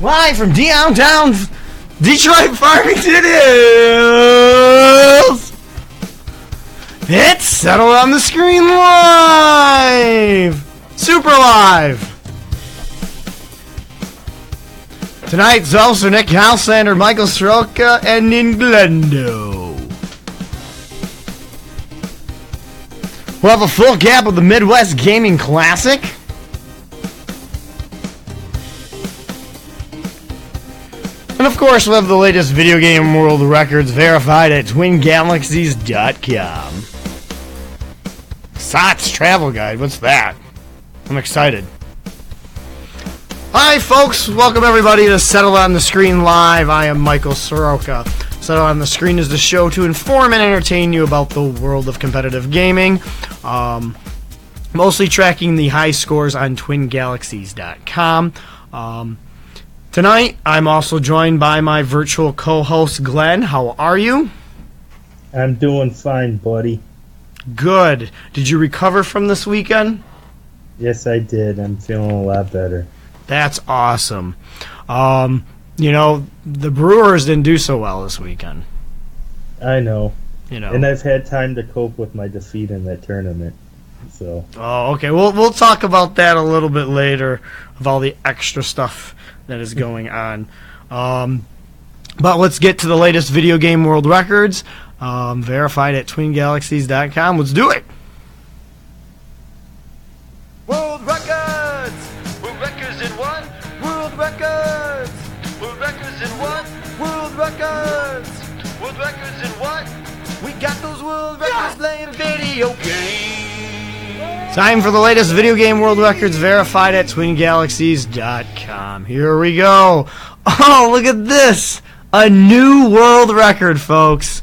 Live from downtown Detroit Farmington Hills. It's Settle on the Screen Live! Super Live! Tonight, Zelser, Nick Halsander, Michael Soroka, and Glendo. We'll have a full cap of the Midwest Gaming Classic. And of course, we'll have the latest video game world records verified at twingalaxies.com. SOTS Travel Guide, what's that? I'm excited. Hi, folks. Welcome, everybody, to Settle on the Screen Live. I am Michael Soroka. Settle on the Screen is the show to inform and entertain you about the world of competitive gaming. Um, mostly tracking the high scores on twingalaxies.com. Um, tonight, I'm also joined by my virtual co host, Glenn. How are you? I'm doing fine, buddy. Good. Did you recover from this weekend? Yes, I did. I'm feeling a lot better. That's awesome. Um, you know, the Brewers didn't do so well this weekend. I know. You know. And I've had time to cope with my defeat in that tournament. So. Oh, okay. We'll we'll talk about that a little bit later of all the extra stuff that is going on. Um, but let's get to the latest video game world records, um, verified at twingalaxies.com. Let's do it. World records! World records in one! World records! World records in one! World records! World records in one! We got those world records playing video games! Time for the latest video game world records verified at twingalaxies.com. Here we go. Oh, look at this. A new world record, folks.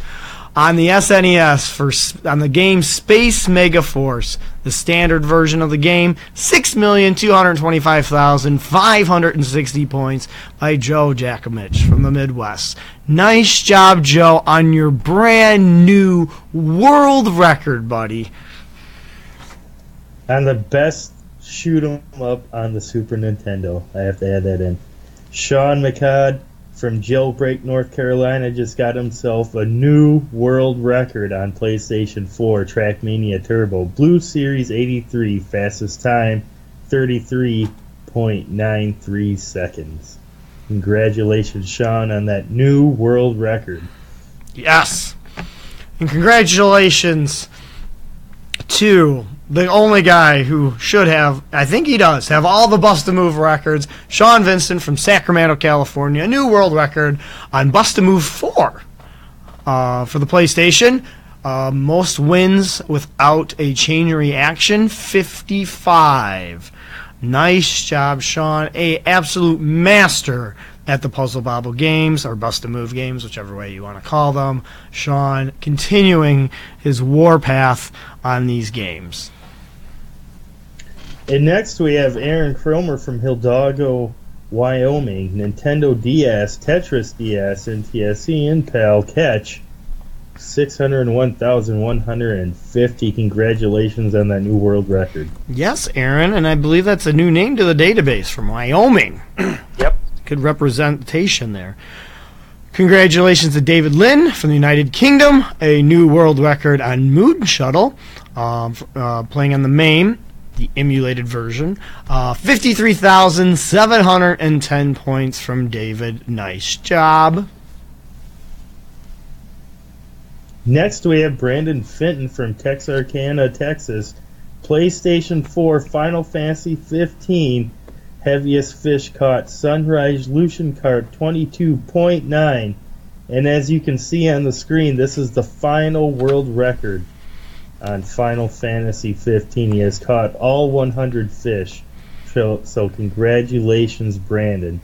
On the SNES for on the game Space Mega Force, the standard version of the game, 6,225,560 points by Joe Jakomich from the Midwest. Nice job, Joe, on your brand new world record, buddy. On the best shoot 'em up on the Super Nintendo. I have to add that in. Sean McCod from Jailbreak, North Carolina, just got himself a new world record on PlayStation 4 Trackmania Turbo. Blue Series 83, fastest time 33.93 seconds. Congratulations, Sean, on that new world record. Yes. And congratulations to the only guy who should have, I think he does, have all the Bust a Move records, Sean Vincent from Sacramento, California, a new world record on Bust a Move 4 uh, for the PlayStation. Uh, most wins without a chain reaction, 55. Nice job, Sean. A absolute master at the Puzzle Bobble games or Bust a Move games, whichever way you want to call them. Sean continuing his warpath on these games. And next we have Aaron Cromer from Hidalgo, Wyoming. Nintendo DS, Tetris DS, NTSC, and PAL Catch. 601,150. Congratulations on that new world record. Yes, Aaron, and I believe that's a new name to the database from Wyoming. Yep. Good representation there. Congratulations to David Lynn from the United Kingdom, a new world record on Moon Shuttle, um, f- uh, playing on the MAME, the emulated version. Uh, 53,710 points from David. Nice job. Next we have Brandon Fenton from Texarkana, Texas. PlayStation 4 Final Fantasy 15 heaviest fish caught sunrise lucian carp 22.9 and as you can see on the screen this is the final world record on final fantasy 15 he has caught all 100 fish so, so congratulations brandon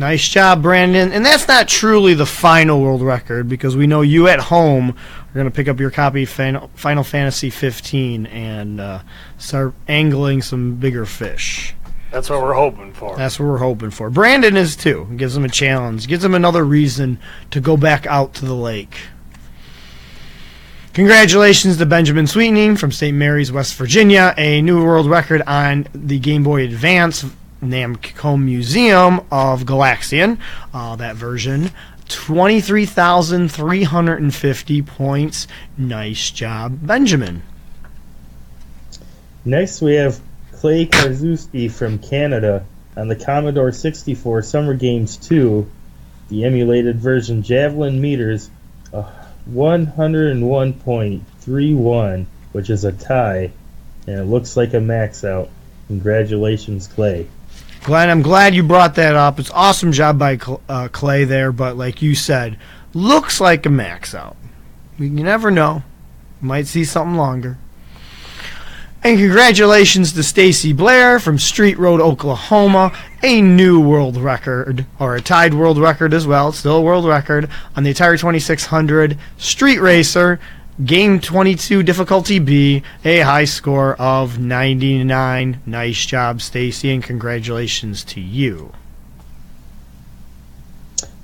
Nice job, Brandon. And that's not truly the final world record because we know you at home are going to pick up your copy of Final, Final Fantasy 15 and uh, start angling some bigger fish. That's what we're hoping for. That's what we're hoping for. Brandon is too. Gives him a challenge. Gives him another reason to go back out to the lake. Congratulations to Benjamin Sweetening from St. Mary's, West Virginia. A new world record on the Game Boy Advance Namco Museum of Galaxian. Uh, that version, 23,350 points. Nice job, Benjamin. Next, we have Clay Karzuski from Canada on the Commodore 64 Summer Games 2, the emulated version Javelin meters, 101.31, which is a tie, and it looks like a max out. Congratulations, Clay. Glenn, I'm glad you brought that up. It's awesome job by uh, Clay there, but like you said, looks like a max out. You never know. Might see something longer. And congratulations to Stacy Blair from Street Road, Oklahoma, a new world record, or a tied world record as well, still a world record, on the Atari 2600 Street Racer, Game 22 difficulty B, a high score of 99. Nice job, Stacy, and congratulations to you.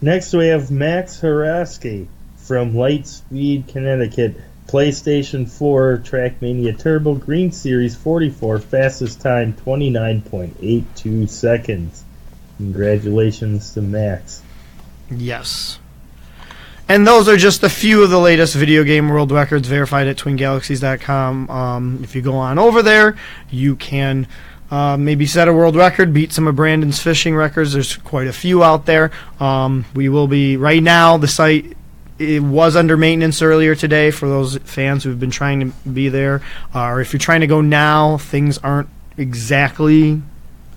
Next, we have Max Haraski from Lightspeed, Connecticut. PlayStation 4 Trackmania Turbo Green Series 44, fastest time 29.82 seconds. Congratulations to Max. Yes. And those are just a few of the latest video game world records verified at twingalaxies.com. Um, if you go on over there, you can uh, maybe set a world record, beat some of Brandon's fishing records. There's quite a few out there. Um, we will be, right now, the site it was under maintenance earlier today for those fans who've been trying to be there. Uh, or if you're trying to go now, things aren't exactly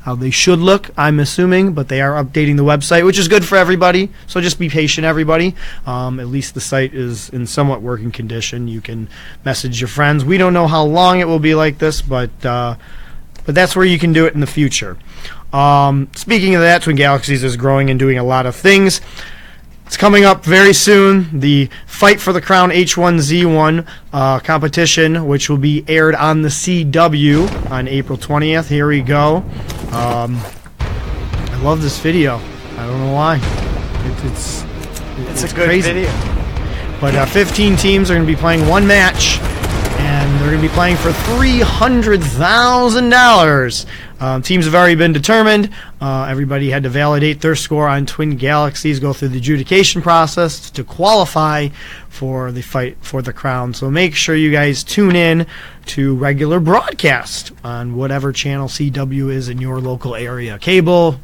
how they should look, I'm assuming, but they are updating the website, which is good for everybody. So just be patient, everybody. Um, at least the site is in somewhat working condition. You can message your friends. We don't know how long it will be like this, but uh, but that's where you can do it in the future. Um, speaking of that, Twin Galaxies is growing and doing a lot of things. It's coming up very soon. The Fight for the Crown H1Z1 uh, competition, which will be aired on the CW on April 20th. Here we go. Um, I love this video. I don't know why. It, it's It's, it's a good crazy. video. But uh, 15 teams are going to be playing one match, they're going to be playing for $300,000. Um, teams have already been determined. Uh, everybody had to validate their score on Twin Galaxies, go through the adjudication process to qualify for the fight for the crown. So make sure you guys tune in to regular broadcast on whatever channel CW is in your local area. Cable,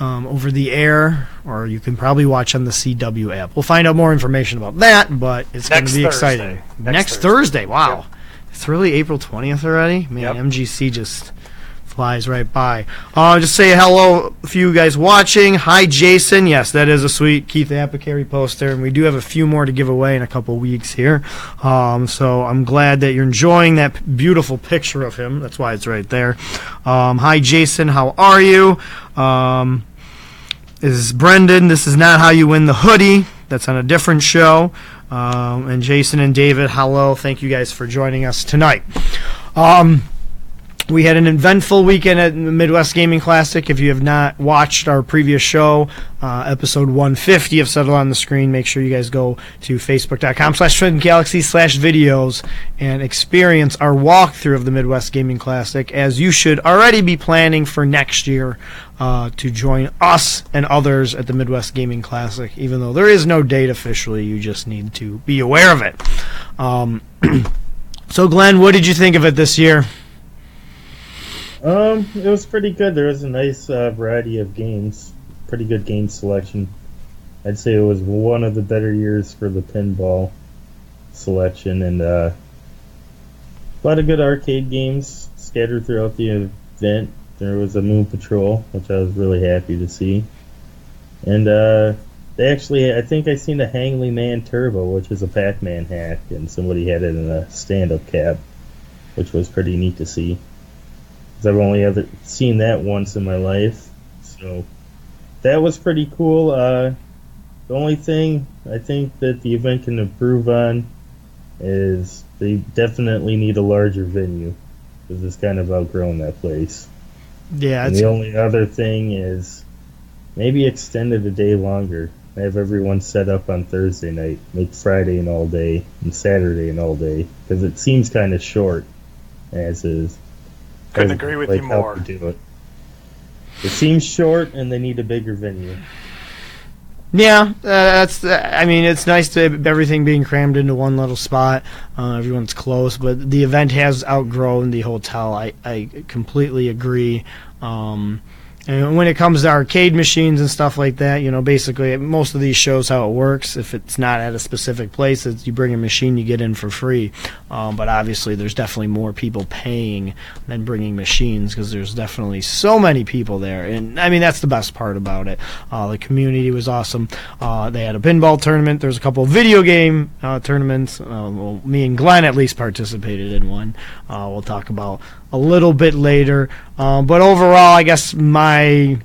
um, over the air, or you can probably watch on the CW app. We'll find out more information about that, but it's going to be Thursday. exciting. Next Next, Thursday. Thursday. Wow. It's really April 20th already? Man, Yep. MGC just flies right by. Uh, just say hello a few guys watching. Hi, Jason. Yes, that is a sweet Keith Apicary poster, and we do have a few more to give away in a couple weeks here. Um, so I'm glad that you're enjoying that beautiful picture of him. That's why it's right there. Um, hi, Jason. How are you? Um, is Brendan. This is not how you win the hoodie. That's on a different show. Um, and Jason and David, hello. Thank you guys for joining us tonight. Um, we had an eventful weekend at the Midwest Gaming Classic. If you have not watched our previous show, uh, episode 150 of Settle on the Screen, make sure you guys go to facebook.com slash Galaxy slash videos and experience our walkthrough of the Midwest Gaming Classic, as you should already be planning for next year uh, to join us and others at the Midwest Gaming Classic. Even though there is no date officially, you just need to be aware of it. Um, so, Glenn, what did you think of it this year? Um, it was pretty good. There was a nice uh, variety of games. Pretty good game selection. I'd say it was one of the better years for the pinball selection, and uh, a lot of good arcade games scattered throughout the event. There was a Moon Patrol, which I was really happy to see, and uh, they actually, I think I seen a Hangly Man Turbo, which is a Pac-Man hack, and somebody had it in a stand-up cab, which was pretty neat to see. 'Cause I've only ever seen that once in my life, so that was pretty cool. Uh, the only thing I think that the event can improve on is they definitely need a larger venue because it's kind of outgrown that place. Yeah, And the only other thing is maybe extend it a day longer. Have everyone set up on Thursday night, make Friday an all day and Saturday an all day because it seems kind of short as is. Couldn't agree with like, you more. do it. It seems short, and they need a bigger venue. Yeah, uh, that's. Uh, I mean, it's nice to have everything being crammed into one little spot. Uh, everyone's close, but the event has outgrown the hotel. I I completely agree. Um, and when it comes to arcade machines and stuff like that, you know, basically most of these shows how it works. If it's not at a specific place, you bring a machine, you get in for free. Um, but obviously, there's definitely more people paying than bringing machines because there's definitely so many people there. And I mean, that's the best part about it. Uh, the community was awesome. Uh, they had a pinball tournament. There's a couple of video game uh, tournaments. Uh, well, me and Glenn at least participated in one. Uh, we'll talk about a little bit later. Um, but overall, I guess my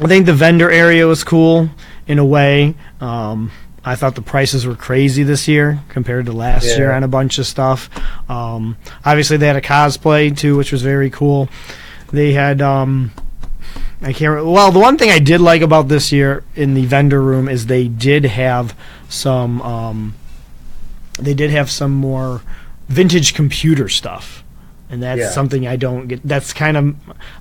I think the vendor area was cool in a way. Um, I thought the prices were crazy this year compared to last Yeah. year on a bunch of stuff. Um, obviously, they had a cosplay too, which was very cool. They had. Um, I can't. re- Well, the one thing I did like about this year in the vendor room is they did have some. Um, they did have some more vintage computer stuff, and that's Yeah. something I don't get. That's kind of.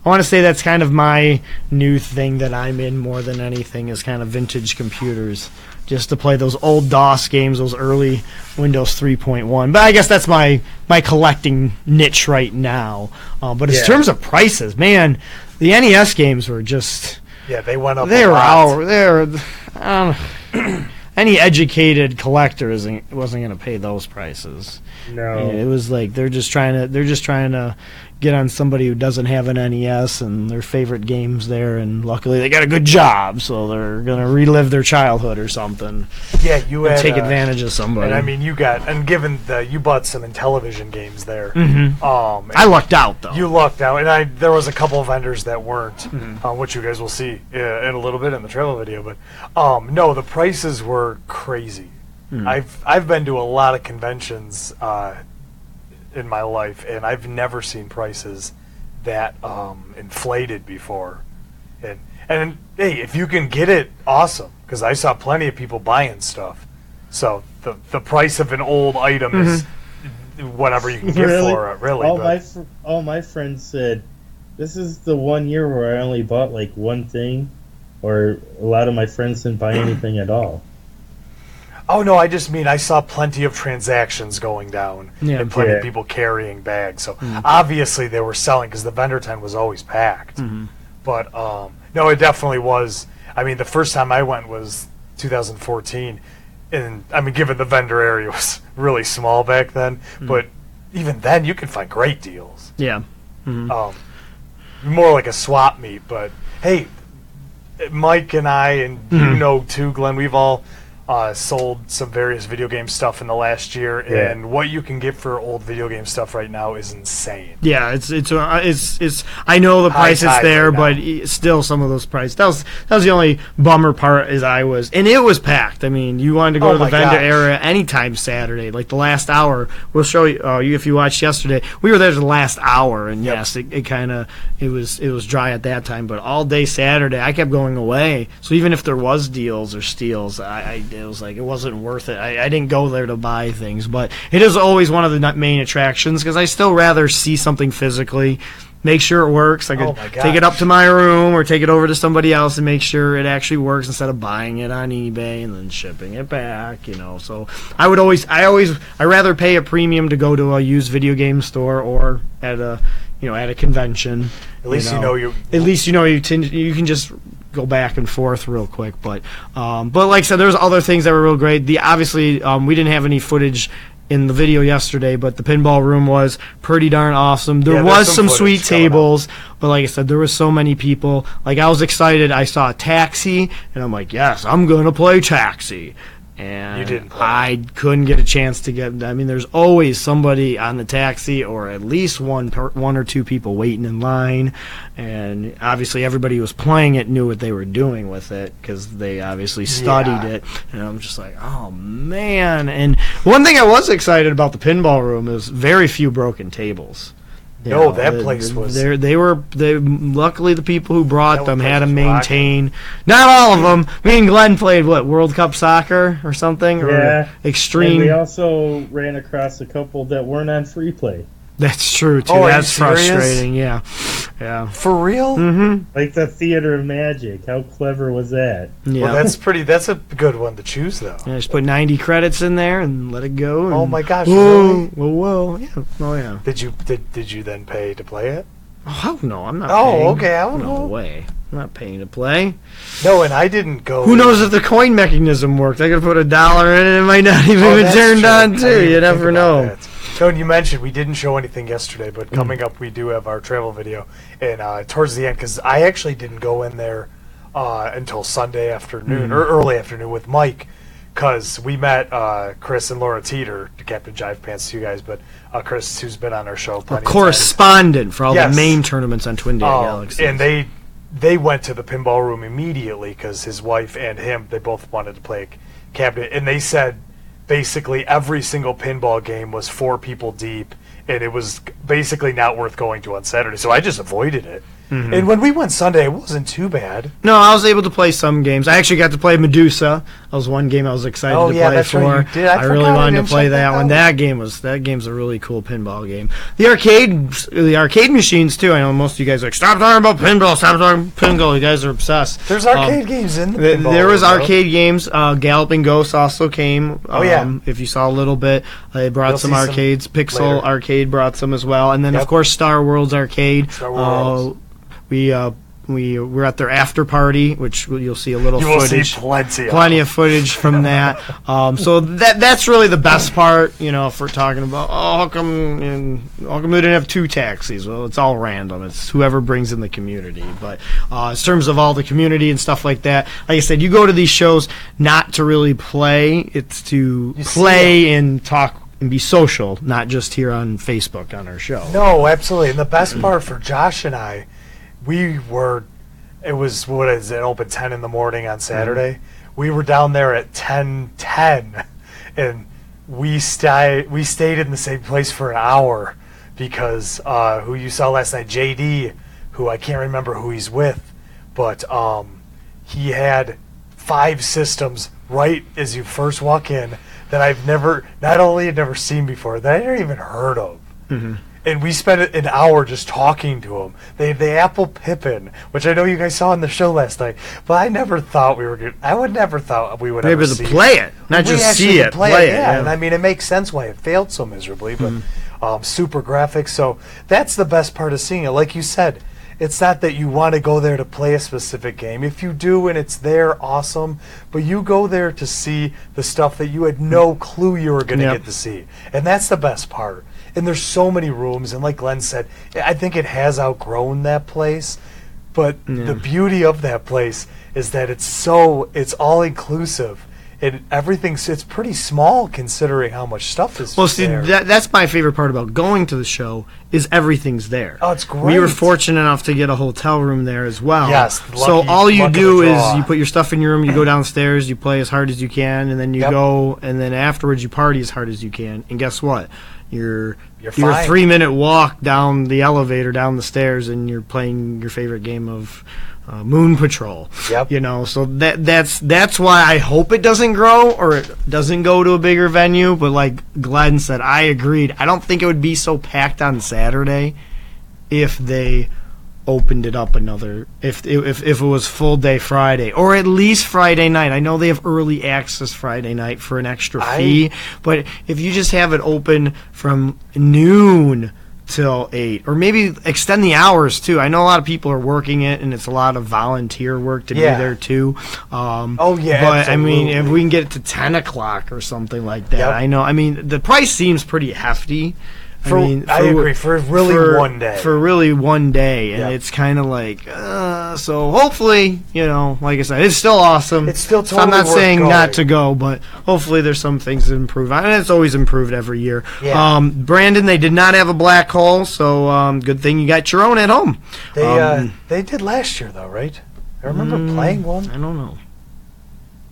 I want to say that's kind of my new thing that I'm in more than anything is kind of vintage computers, just to play those old DOS games, those early Windows 3.1. But I guess that's my my collecting niche right now. Uh, but in Yeah. terms of prices, man, the NES games were just Yeah, they went up. they a were lot. out. They're um, any educated collector isn't wasn't going to pay those prices. No. It was like they're just trying to they're just trying to get on somebody who doesn't have an NES and their favorite games there, and luckily they got a good job, so they're gonna relive their childhood or something Yeah, you had take uh, advantage of somebody. And I mean, you got and given the you bought some Intellivision games there. Mhm. Um, I lucked out though. You lucked out, and I there was a couple of vendors that weren't, Mm-hmm. uh, which you guys will see uh, in a little bit in the trailer video. But um, no, the prices were crazy. Mm. I've I've been to a lot of conventions uh, in my life, and I've never seen prices that um, inflated before. And and hey, if you can get it, awesome, because I saw plenty of people buying stuff. So the the price of an old item is Mm-hmm. whatever you can get Really? for it. Really, all but- my fr- all my friends said, "This is the one year where I only bought like one thing," or a lot of my friends didn't buy anything at all. Oh no, I just mean I saw plenty of transactions going down Yeah. and plenty of people carrying bags. So obviously they were selling because the vendor tent was always packed. But um, no, it definitely was. I mean, the first time I went was 2014, and I mean, given the vendor area was really small back then, but even then you can find great deals. yeah. Um, more like a swap meet, but hey, Mike and I, and you Mhm. know too, Glenn, we've all uh, sold some various video game stuff in the last year, Yeah. and what you can get for old video game stuff right now is insane. Yeah, it's it's uh, it's it's. I know the price is there, right but still, some of those prices. That was that was the only bummer part. Is I was and it was packed. I mean, you wanted to go Oh to the vendor gosh. area anytime Saturday, like the last hour. We'll show you. Uh, you if you watched yesterday, we were there the last hour, and Yep. yes, it, it kind of it was it was dry at that time. But all day Saturday, I kept going away. So even if there was deals or steals, I, I it was like it wasn't worth it. I, I didn't go there to buy things, but it is always one of the main attractions because I still rather see something physically. Make sure it works. I could Oh take it up to my room or take it over to somebody else and make sure it actually works instead of buying it on eBay and then shipping it back. You know, so I would always, I always, I rather pay a premium to go to a used video game store or at a, you know, at a convention. At least you know you. At least you know you can you can just go back and forth real quick. But um, but like I said, there's other things that were real great. The obviously um, we didn't have any footage in the video yesterday, but the pinball room was pretty darn awesome. There Yeah, was some some sweet tables, but like I said, there was so many people. Like I was excited. I saw a Taxi, and I'm like, yes, I'm gonna play Taxi. And You didn't. I couldn't get a chance to get. I mean, there's always somebody on the taxi, or at least one per, one or two people waiting in line. And obviously, everybody who was playing it knew what they were doing with it because they obviously studied Yeah. it. And I'm just like, oh man! And one thing I was excited about the pinball room is very few broken tables. You No, that the- place was- They they were they. Luckily, the people who brought them had to was rocking. maintain. Not all of them. Me and Glenn played what World Cup soccer or something Yeah. or And extreme. we also ran across a couple that weren't on free play. That's true too. Oh, That's frustrating. Yeah, yeah. For real? Mm-hmm. Like the Theater of Magic. How clever was that? Yeah. Well, that's pretty. That's a good one to choose, though. Yeah, just put 90 credits in there and let it go. Oh my gosh, Whoa, really? whoa, whoa. Yeah. Oh, yeah. Did you did did you then pay to play it? Oh, no, I'm not Oh, paying. okay, I don't no know. way. I'm not paying to play. No, and I didn't go. Who knows if the coin mechanism worked? I could put a dollar in it and it might not even Oh, be turned true. On, too. You never know. that. And you mentioned we didn't show anything yesterday, but Mm. coming up we do have our travel video, and uh, towards the end, because I actually didn't go in there uh, until Sunday afternoon Mm. or early afternoon with Mike, because we met uh, Chris and Laura Teeter, the Captain Jive Pants, to you guys, but uh, Chris, who's been on our show, A plenty of times. correspondent for all Yes. the main tournaments on Twin Day Um, Galaxy. and they they went to the pinball room immediately because his wife and him they both wanted to play cabinet, and they said basically every single pinball game was four people deep, and it was basically not worth going to on Saturday. So I just avoided it. Mm-hmm. And when we went Sunday, it wasn't too bad. No, I was able to play some games. I actually got to play Medusa. That was one game I was excited Oh, to yeah, play for. did. I really wanted to play that that one. That game was that game's a really cool pinball game. The arcade, the arcade machines too. I know most of you guys are like stop talking about pinball. Stop talking about pinball. You guys are obsessed. There's Um, arcade games in the Th- there was though. arcade games. Uh, Galloping Ghost also came. Oh, yeah. um, If you saw a little bit, they brought You'll some see some arcades. Pixel later. Arcade brought some as well, and then of course Star Worlds Arcade. Star Worlds. Uh, we uh, we were at their after party, which you'll see a little You will see footage plenty. plenty of footage from that. Um, so that that's really the best part, you know, if we're talking about oh, how come and how come we didn't have two taxis? Well, it's all random. It's whoever brings in the community. But uh, in terms of all the community and stuff like that, like I said, you go to these shows not to really play; it's to You play and talk and be social, not just here on Facebook on our show. No, absolutely. And the best part for Josh and I, we were, it was, what is it, open 10 in the morning on Saturday. We were down there at 10 10, and we, stay, we stayed in the same place for an hour because uh, who you saw last night, JD, who I can't remember who he's with, but um, he had five systems right as you first walk in that I've never, not only had never seen before, that I never even heard of. And we spent an hour just talking to him. They the Apple Pippin, which I know you guys saw on the show last night, but I never thought we were good. I would never thought we would Maybe ever to play it, not we just see it. Play, Play it, it, yeah. yeah. And I mean, it makes sense why it failed so miserably, but um, super graphics. So that's the best part of seeing it. Like you said, it's not that you want to go there to play a specific game. If you do and it's there, awesome. But you go there to see the stuff that you had no clue you were going to Yep. get to see, and that's the best part. And there's so many rooms, and like Glenn said, I think it has outgrown that place. But the beauty of that place is that it's so it's all inclusive. And everything's it's pretty small considering how much stuff is Well, see, there. that, that's my favorite part about going to the show is everything's there. Oh, it's great. We were fortunate enough to get a hotel room there as well. Yes, so all you do is you put your stuff in your room, you go downstairs, you play as hard as you can, and then you Yep. go, and then afterwards you party as hard as you can. And guess what? You're You're you're fine. three minute walk down the elevator, down the stairs, and you're playing your favorite game of. Uh, Moon Patrol. Yep. You know, so that that's that's why I hope it doesn't grow or it doesn't go to a bigger venue. But like Glenn said, I agreed. I don't think it would be so packed on Saturday if they opened it up another if if if it was full day Friday or at least Friday night. I know they have early access Friday night for an extra I- fee, but if you just have it open from noon till 8 or maybe extend the hours too. I know a lot of people are working it and it's a lot of volunteer work to Yeah. be there too. Um Oh, yeah, But I mean if we can get it to 10 o'clock or something like that. Yep. I know I mean the price seems pretty hefty. For- I agree, for really for- one day. For really one day, and Yeah. it's kind of like uh, so. Hopefully, you know, like I said, it's still awesome. It's still So I'm not saying not to go, but hopefully there's some things to improve on, and it's always improved every year. Yeah. Um, Brandon, they did not have a black hole, so um, good thing you got your own at home. they uh, um, they did last year though, right? I remember Mm, playing one. I don't know.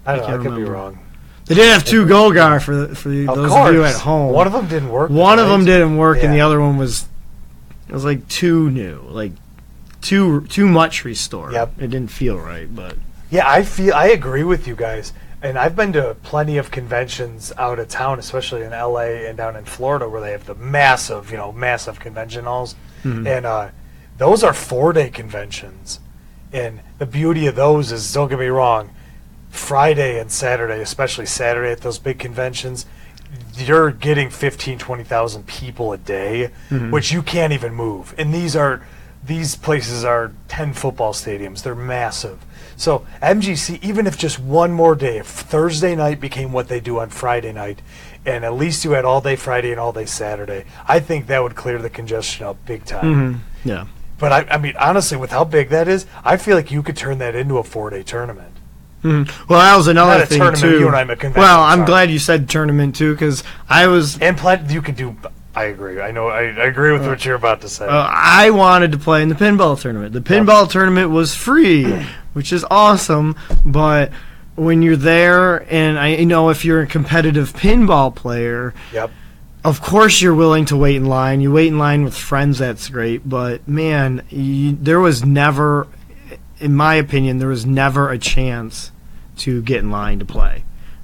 I don't know. I could be wrong. They did have two Gorgar for the, for Of those course, of you at home. One of them didn't work. One of them didn't work, and the other one was it was like too new, like too too much restore. Yep. It didn't feel right, but Yeah, I feel I agree with you guys. and I've been to plenty of conventions out of town, especially in LA and down in Florida, where they have the massive, you know, massive convention halls, and uh, those are four-day conventions. And the beauty of those is, don't get me wrong, Friday and Saturday, especially Saturday at those big conventions, you're getting 15, 20,000 people a day, mm-hmm. which you can't even move. And these are these places are 10 football stadiums. They're massive. So MGC, even if just one more day, if Thursday night became what they do on Friday night, and at least you had all day Friday and all day Saturday, I think that would clear the congestion up big time. Mm-hmm. Yeah. But I, I mean, honestly, with how big that is, I feel like you could turn that into a four-day tournament. Well, that was another Not a thing tournament, too. you and I convention, well, I'm sorry. glad you said tournament too, because I was And plenty, you could do. I agree. I know. I, I agree with what you're about to say. Uh, I wanted to play in the pinball tournament. The pinball tournament was free, which is awesome. But when you're there, and I you know if you're a competitive pinball player, yep. of course you're willing to wait in line. You wait in line with friends. That's great. But man, you, there was never, in my opinion, there was never a chance to get in line to play.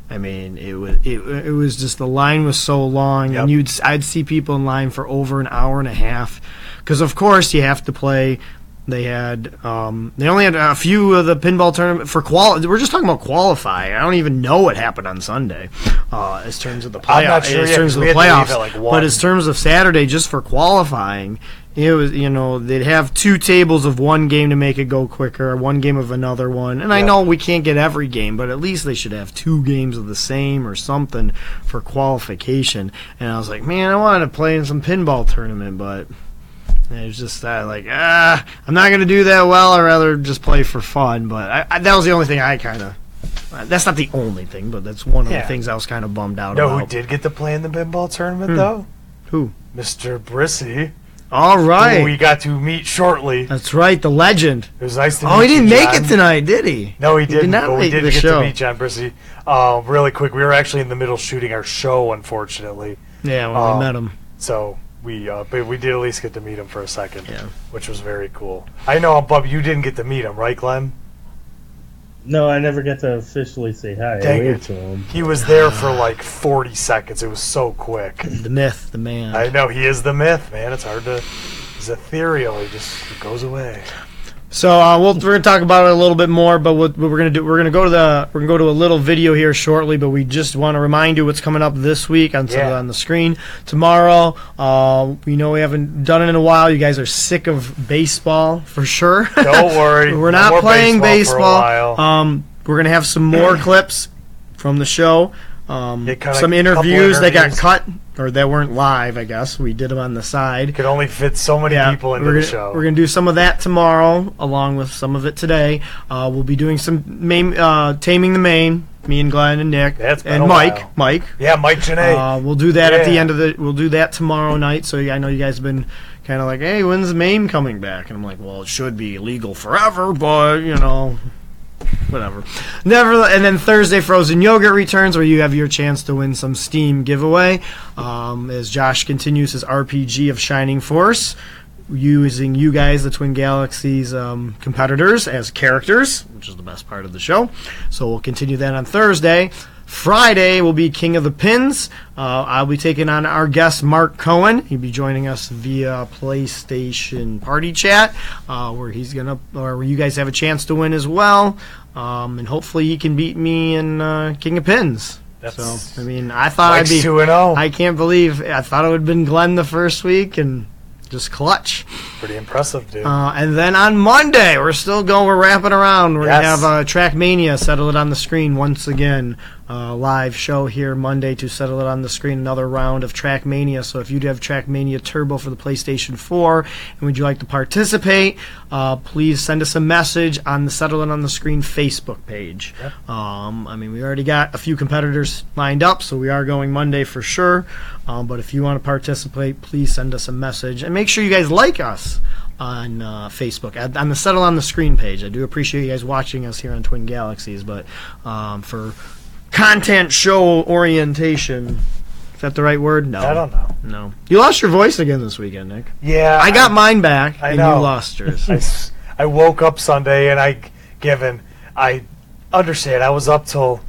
I mean, it was it, it was just the line was so long, Yep. and you'd I'd see people in line for over an hour and a half, because of course you have to play. They had um, they only had a few of the pinball tournament for qual. We're just talking about qualify. I don't even know what happened on Sunday, uh, as terms of the not sure as yet, terms of the playoffs, like, but as terms of Saturday, just for qualifying, it was you know they'd have two tables of one game to make it go quicker, one game of another one. And I know we can't get every game, but at least they should have two games of the same or something for qualification. And I was like, man, I wanted to play in some pinball tournament, but it was just that like ah, I'm not gonna do that well. I'd rather just play for fun. But I, I, that was the only thing I kind of. That's not the only thing, but that's one of Yeah. the things I was kind of bummed out No, about. who did get to play in the pinball tournament Hmm. though? Who? Mr. Brissy, All who we got to meet shortly. That's right, the legend. It was nice to meet Oh, he didn't make John. it tonight, did he? No, he He didn't. did not but we did get show. to meet John Brissy. Uh, really quick, we were actually in the middle shooting our show, unfortunately. Yeah, when Um, we met him. So we, uh, but we did at least get to meet him for a second, Yeah. which was very cool. I know, Bub, you didn't get to meet him, right, Glenn? No, I never got to officially say hi. Dang I waved it. to him. He was there for like 40 seconds. It was so quick. The myth, the man. I know he is the myth, man. It's hard to. He's ethereal. He just he goes away. So uh, we'll, we're gonna talk about it a little bit more, but what, what we're gonna do, we're gonna go to the, we're gonna go to a little video here shortly. But we just want to remind you what's coming up this week on Yeah. on the screen tomorrow. Uh, we know we haven't done it in a while. You guys are sick of baseball for sure. Don't worry. we're not more playing baseball. Baseball. Um, we're gonna have some more clips from the show. Um, some couple interviews they got cut or that weren't live. I guess we did them on the side. could only fit so many people into we're the show. We're gonna do some of that tomorrow, along with some of it today. Uh, we'll be doing some MAME, uh, taming the MAME. Me and Glenn and Nick That's and Mike. while. Mike. yeah, Mike Janae. Uh, we'll do that at the end of the. We'll do that tomorrow night. So yeah, I know you guys have been kind of like, "Hey, when's the MAME coming back?" And I'm like, "Well, it should be legal forever, but you know, whatever." Never. And then Thursday, frozen yogurt returns, where you have your chance to win some Steam giveaway. Um, as Josh continues his RPG of Shining Force, using you guys, the Twin Galaxies um, competitors, as characters, which is the best part of the show. So we'll continue that on Thursday. Friday will be King of the Pins. Uh, I'll be taking on our guest Mark Cohen. He'll be joining us via PlayStation Party Chat, uh, where he's gonna, or where you guys have a chance to win as well. Um, and hopefully he can beat me in uh, King of Pins. That's- so I mean, I thought I'd be. two and zero. I can't believe I thought it would have been Glenn the first week and just clutch. Pretty impressive, dude. Uh, and then on Monday, we're still going. We're wrapping around. We're Yes. gonna have uh, Trackmania settle it on the screen once again. Uh, live show here Monday to settle it on the screen. Another round of Trackmania. So if you do have Trackmania Turbo for the PlayStation 4 and would you like to participate, uh, please send us a message on the Settle It on the Screen Facebook page. Um, I mean, we already got a few competitors lined up, so we are going Monday for sure. Um, but if you want to participate, please send us a message and make sure you guys like us on uh, Facebook at, on the Settle on the Screen page. I do appreciate you guys watching us here on Twin Galaxies, but um, for content show orientation, is that the right word? No, I don't know. No, you lost your voice again this weekend, Nick. Yeah, I got mine back, I and know. you lost yours. I, I woke up Sunday and I, given, I understand I was up till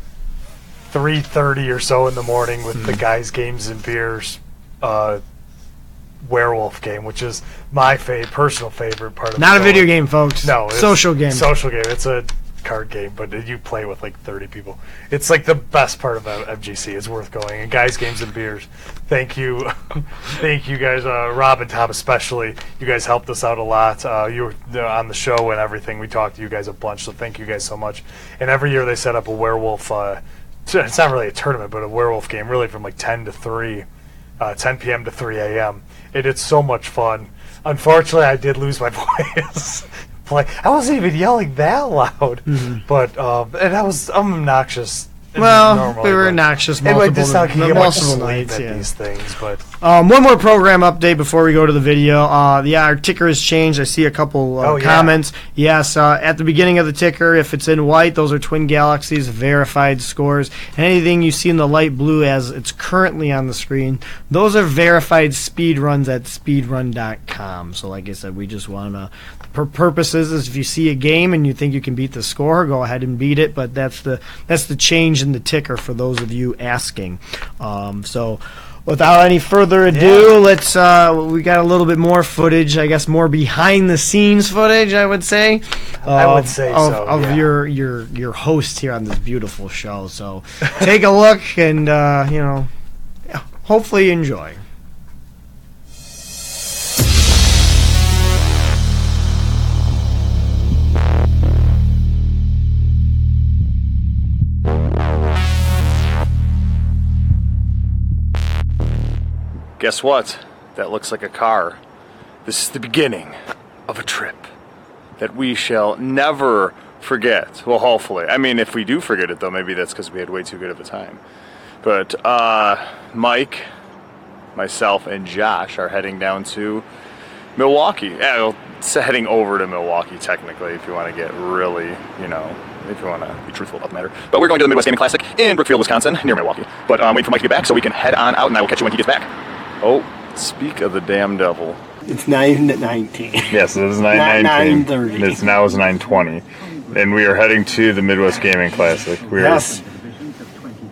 three thirty or so in the morning with Hmm. the guys' games and beers. Uh, werewolf game, which is my favorite, personal favorite part of Not a video game, folks. No, it's social game. Social game. It's a card game, but you play with like 30 people. It's like the best part of uh, MGC. It's worth going. And guys, games, and beers. Thank you, thank you guys, uh, Rob and Tom especially. You guys helped us out a lot. Uh, you were uh, on the show and everything. We talked to you guys a bunch, so thank you guys so much. And every year they set up a werewolf. Uh, it's not really a tournament, but a werewolf game, really from like 10 to 3, uh, 10 p.m. to 3 a.m. And it's so much fun. Unfortunately, I did lose my voice. Play. I wasn't even yelling that loud, but um, and I was I'm obnoxious. Well, normally, we were but- obnoxious It might multiple, just like you get much multiple nights. at Yeah. these things, but Um, one more program update before we go to the video. Uh, yeah, our ticker has changed. I see a couple uh, Oh, yeah. comments. Yes, uh, at the beginning of the ticker, if it's in white, those are Twin Galaxies verified scores. And anything you see in the light blue as it's currently on the screen, those are verified speed runs at speedrun.com. So, like I said, we just want to. For purposes is if you see a game and you think you can beat the score, go ahead and beat it. But that's the that's the change in the ticker for those of you asking. Um, so without any further ado, let's. Uh, we got a little bit more footage, I guess, more behind the scenes footage. I would say. I would of- say of, so, of yeah. your your your host here on this beautiful show. So take a look and uh, you know, hopefully enjoy. Guess what? That looks like a car. This is the beginning of a trip that we shall never forget. Well, hopefully. I mean, if we do forget it, though, maybe that's because we had way too good of a time. But uh, Mike, myself, and Josh are heading down to Milwaukee. Yeah, heading over to Milwaukee, technically, if you want to get really, you know, if you want to be truthful about the matter. But we're going to the Midwest Gaming Classic in Brookfield, Wisconsin, near Milwaukee. But I'm um, wait for Mike to get back so we can head on out, and I will catch you when he gets back. Oh, speak of the damn devil. It's nine at nineteen. Yes, it is Not 919. 9:30. It's now is 920. And we are heading to the Midwest Gaming Classic. We are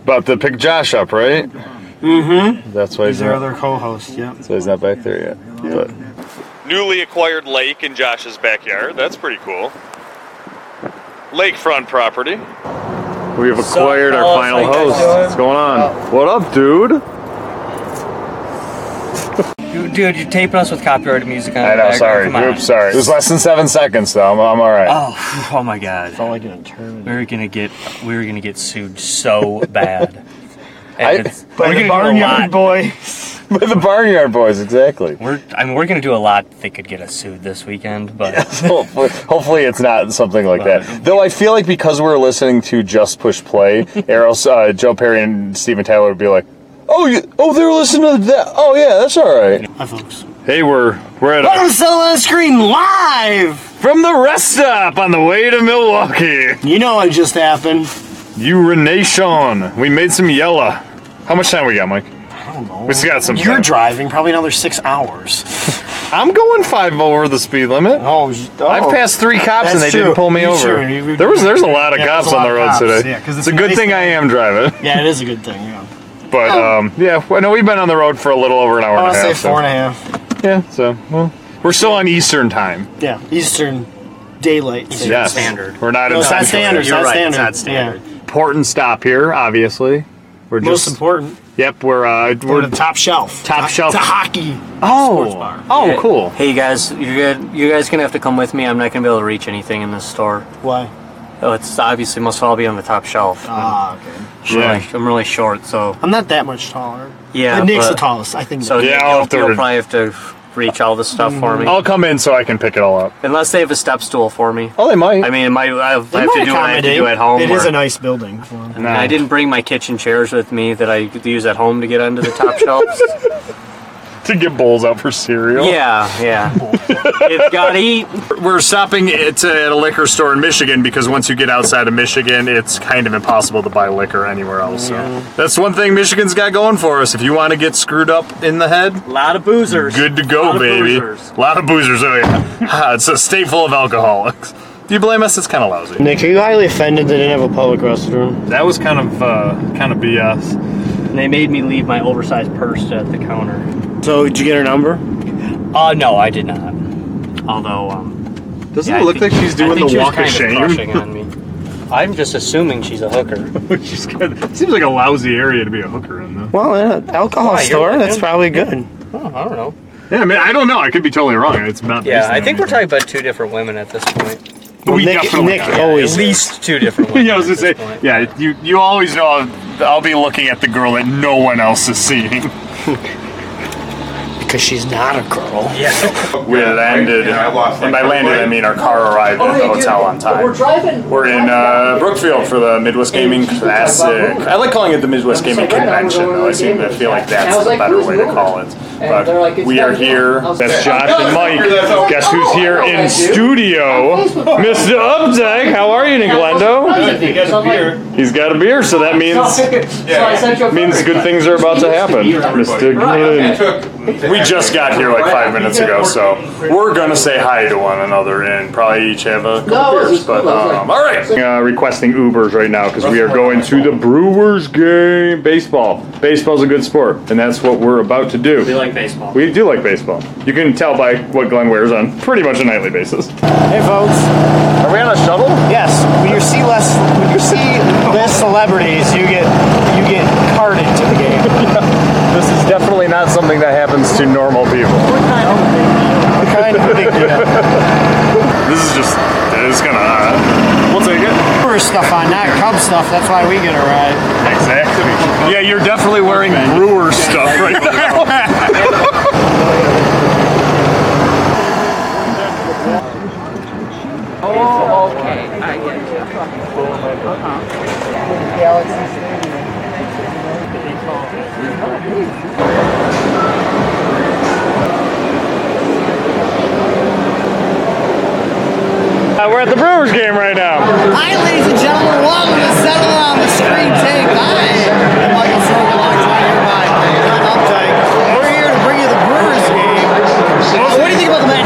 about to pick Josh up, right? Mm-hmm. That's why he's not, other co-host. Yeah. so he's not back there yet. But newly acquired lake in Josh's backyard. That's pretty cool. Lakefront property. We have acquired our final How you guys host. What's going on? What up, dude? Dude, dude, you're taping us with copyrighted music on I know, background. sorry. Come. Oops, sorry. It was less than seven seconds, though. I'm, I'm all right. Oh, oh my god. like an eternity. We were gonna get we're gonna get sued so bad. And I- it's- we're gonna do a lot. boys. By the Barnyard Boys, exactly. We're I mean we're gonna do a lot that could get us sued this weekend, but hopefully, hopefully it's not something like that. Though I feel like because we're listening to Just Push Play, Errol, uh, Joe Perry, and Steven Tyler would be like, "Oh, you, oh, they're listening to that. Oh, yeah, that's all right." Hi, folks. Hey, we're we're at I'm a, still on the screen live. from the rest stop on the way to Milwaukee. You know what just happened? You Urination. We made some yellow. How much time we got, Mike? I don't know. We still got some You're time. driving probably another six hours. I'm going five over the speed limit. Oh, oh. I've passed three cops and they true. didn't pull me That's over. true. There was there's a lot of Yeah, cops there's a on the of roads cops. today. Yeah, 'cause it's, it's a good nice thing to- I am driving. Yeah, it is a good thing. Yeah. But um, yeah, well, no, we've been on the road for a little over an hour I and want a to say half. so- four and a half. Yeah, so well, we're still on Eastern time. Yeah, Eastern Daylight. Saving Yes, standard. We're not No, in it's not Central. standard. You're not right, it's standard. not standard. Yeah. Important stop here, obviously. We're Most just important. yep. We're uh, We're we're the top shelf. Top shelf. To hockey. oh bar. oh Yeah. cool. Hey you guys, you good you guys gonna have to come with me. I'm not gonna be able to reach anything in this store. Why? Oh, it's obviously must all be on the top shelf. Ah, okay. I'm, Yeah. really, I'm really short, so I'm not that much taller. Yeah, Uh, Nick's but- the tallest. I think. so Yeah, Nick, I'll you'll, have to you'll order- probably have to reach all this stuff for me. I'll come in so I can pick it all up. Unless they have a step stool for me. Oh, they might. I mean, it might, I have, They I have to do what I have to accommodate. do at home. It is or- a nice building. for 'em. no. I didn't bring my kitchen chairs with me that I could use at home to get onto the top shelves. To get bowls out for cereal. Yeah, yeah. it's gotta eat. We're stopping at, at a liquor store in Michigan because once you get outside of Michigan, it's kind of impossible to buy liquor anywhere else. So that's one thing Michigan's got going for us. If you want to get screwed up in the head, A lot of boozers. good to go, of baby. boozers. A lot of boozers. Oh yeah, Ah, it's a state full of alcoholics. Do You blame us? It's kind of lousy. Nick, are you highly offended they didn't have a public restroom? That was kind of uh, kind of BS. And they made me leave my oversized purse at the counter. So, did you get her number? Uh, no, I did not. Although, um, Doesn't yeah, it look think- like she's doing the she was walk of shame? on me. I'm just assuming she's a hooker. she's good. Seems like a lousy area to be a hooker in, though. Well, yeah, alcohol Why, store, looking? that's probably good. Oh, I don't know. Yeah, I mean, I don't know. I could be totally wrong. It's about. Yeah, I think we're talking about two different women at this point. We Nick, definitely Nick are. always At least two different women. Yeah, I was gonna say. point. Yeah, you you always know I'll, I'll be looking at the girl that no one else is seeing. because she's not a girl. We landed, and by landed I mean our car arrived at the hotel on time. We're driving. We're in uh, Brookfield for the Midwest Gaming Classic. I like calling it the Midwest Gaming Convention, though. I seem to feel like that's the better way to call it. But we are here. That's Josh and Mike. Guess who's here in studio? Mr. Updike. How are you, Glendo? He's got a beer, so that means means good things are about to happen. Mr. Glenn. We just got here like five minutes ago, so we're gonna say hi to one another and probably each have a couple beers. But um, all right, uh, requesting Ubers right now because we are going to the Brewers game. Baseball. Baseball's a good sport, and that's what we're about to do. We like baseball. We do like baseball. You can tell by what Glenn wears on pretty much a nightly basis. Hey, folks. Are we on a shuttle? Yes, when you see less, when you see less celebrities, you get you get carted to the game. This is definitely not something that happens to normal people. kind of big deal. This is just, it's gonna, uh, we'll take it. Brewer stuff on, not Cub stuff. That's why we get a ride. Exactly. Yeah, you're definitely wearing brewer stuff right now. Uh, we're at the Brewers game right now. Hi, ladies and gentlemen. Welcome to Settle on the Screen Take. I am Michael John Updike. We're here to bring you the Brewers game. What do you think about the matchup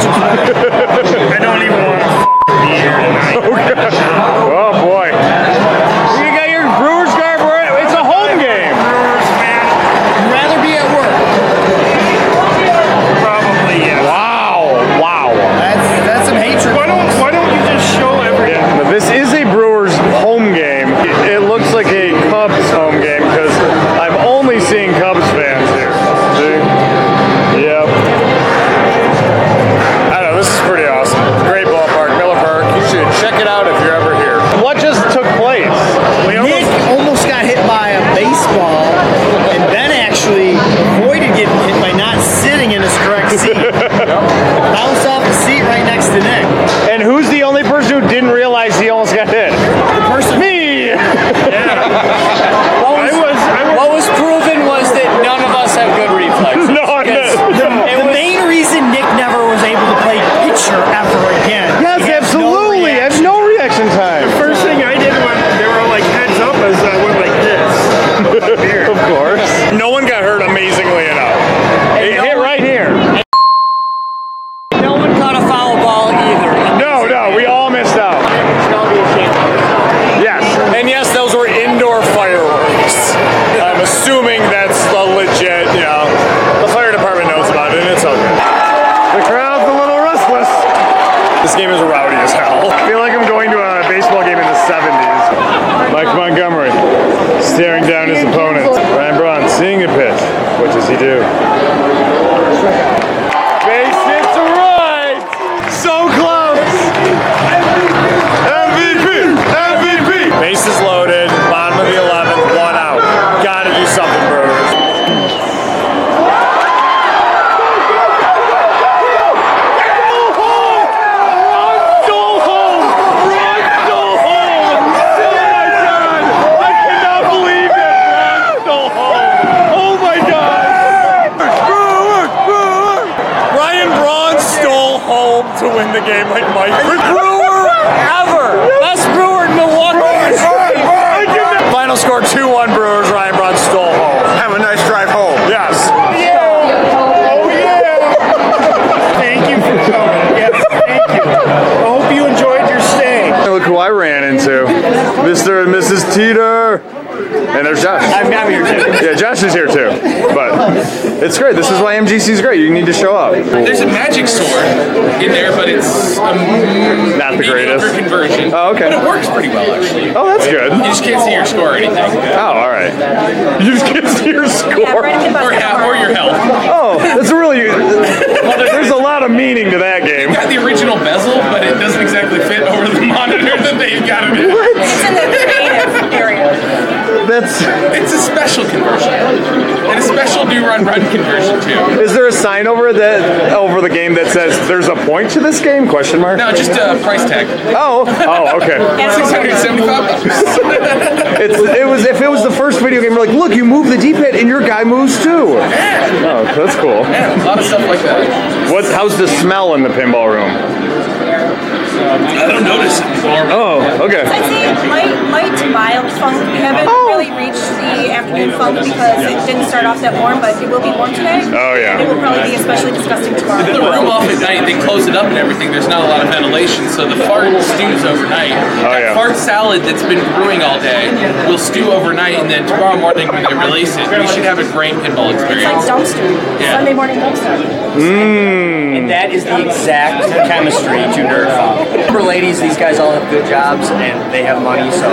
Josh. I'm, I'm here too. Yeah, Josh is here too. But it's great. This is why MGC is great. You need to show up. There's a magic sword in there, but it's a Not the greatest. conversion. Oh, okay. But it works pretty well, actually. Oh, that's good. You just can't see your score or anything. Oh, all right. You just get to your Yeah, score. Or, Buster. ha- or your health. Oh, that's really. There's a lot of meaning to that game. Got the original bezel, but it doesn't exactly fit over the monitor that they've got it in. It's in the creative It's a special conversion. And a special do run run conversion, too. Is there a sign over that over the game that says "There's a point to this game?" Question mark. No, just a price tag. Oh. Oh. Okay. Six hundred seventy-five it was if it was the first video game. We're like, look, you move the D-pad and your guy moves too. Oh, that's cool. Yeah, a lot of stuff like that. What? How's the smell in the pinball room? I don't notice it anymore. Oh. Okay. I'd say light, light to mild funk. We haven't oh. really reached the afternoon funk because it didn't start off that warm, but it will be warm today. Oh, yeah. It will probably be especially disgusting tomorrow. The room off at night, they close it up and everything. There's not a lot of ventilation, so the fart stews overnight. Oh, that yeah. fart salad that's been brewing all day will stew overnight, and then tomorrow morning when they release it, we should have a great pinball experience. It's like dumpster. Yeah. Sunday morning dumpster. Mmm. And that is the exact chemistry to Nerd Funk. Remember, ladies, these guys all have good jobs and they have money, so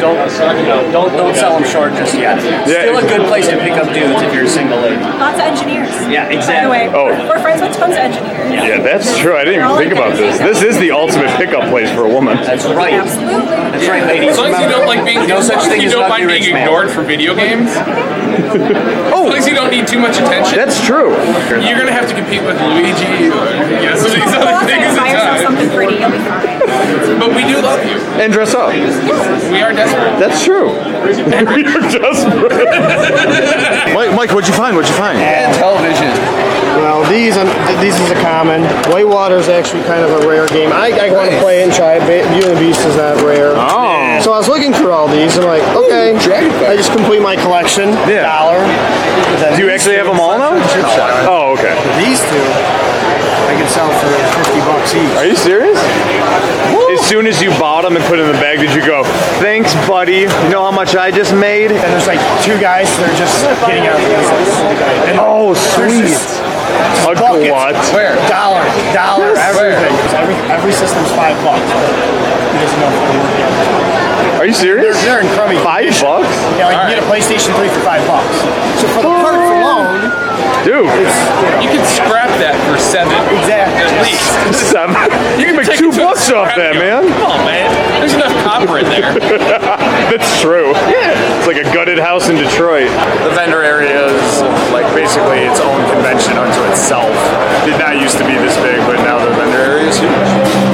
don't you know, don't don't sell them short just yet. Still a good place to pick up dudes if you're a single lady. Lots of engineers. Yeah, By exactly. the way, Oh. we're friends with tons of engineers. Yeah, that's true. I didn't even think about this. This is the ultimate pickup place for a woman. That's right. Absolutely. That's right, ladies. As long as you don't like being, no such thing you don't mind being rich man. ignored for video games, oh, as long as you don't need too much attention, That's true. you're gonna have to compete with Luigi or you know, some these other things buy yourself something pretty. You'll be fine. But we do love you. And dress up. We are desperate. That's true. You're desperate. Mike, Mike, what'd you find? What'd you find? And television. Well, these um, these is a common. Whitewater is actually kind of a rare game. I, I want to play it and try it. Beauty and the Beast is not rare. Oh. So I was looking through all these and like, okay, I just complete my collection. Yeah. Dollar. Do you actually have them all now? Oh, okay. These two, I can sell for fifty bucks each. Are you serious? As soon as you bought them and put it in the bag, did you go, thanks, buddy? You know how much I just made? And there's like two guys that are just getting out of the business. And Oh, sweet. A buckets. glut. Where? Dollar, dollar, everything. 'Cause Every every system's five bucks. He doesn't know if it'll work yet. Are you serious? They're, they're in crummy Five bucks? Yeah, like you get a PlayStation 3 for five bucks. So for the parts alone, Dude, You can scrap that for seven. Exactly. At least. seven. You can make two it to a bucks off that, man. Come on, man. There's enough copper in there. That's true. Yeah. It's like a gutted house in Detroit. The vendor area is like basically its own convention unto itself. Did not used to be this big, but now the vendor area is huge.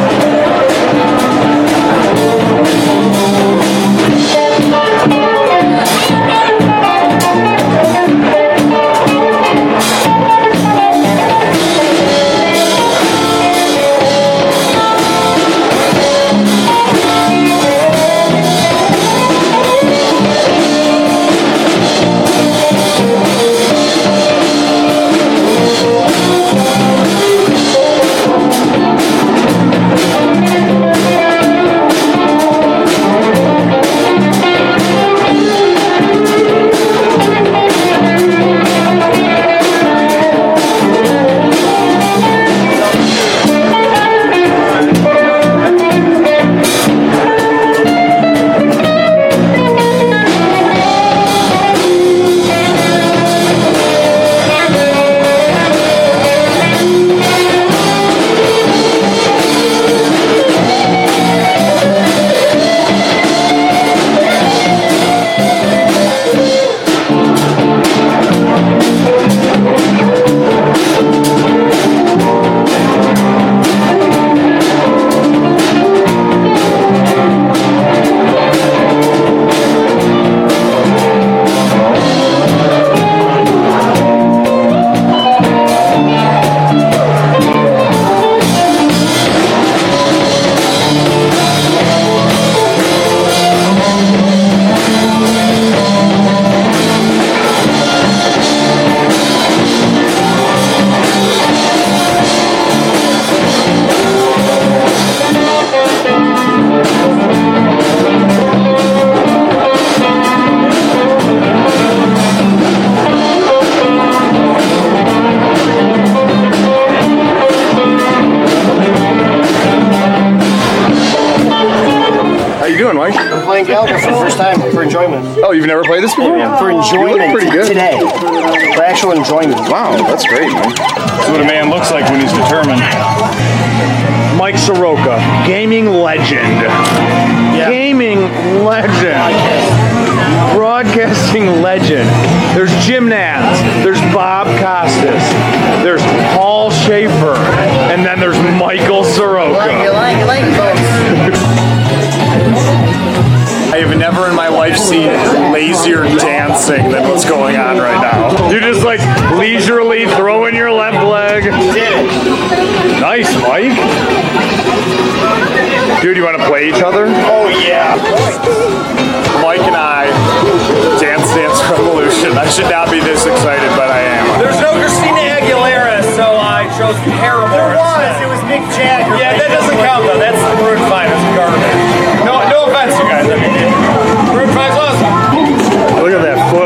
Nice, Mike. Dude, you want to play each other? Oh yeah. Mike and I, Dance Dance Revolution. I should not be this excited, but I am. There's no Christina Aguilera, so I chose Paramore. There was. It was Mick Jagger. Yeah, that doesn't count though. That's the Maroon Five. It's garbage. No, no offense, you guys. I mean, Maroon Five's awesome. Look at that footwork.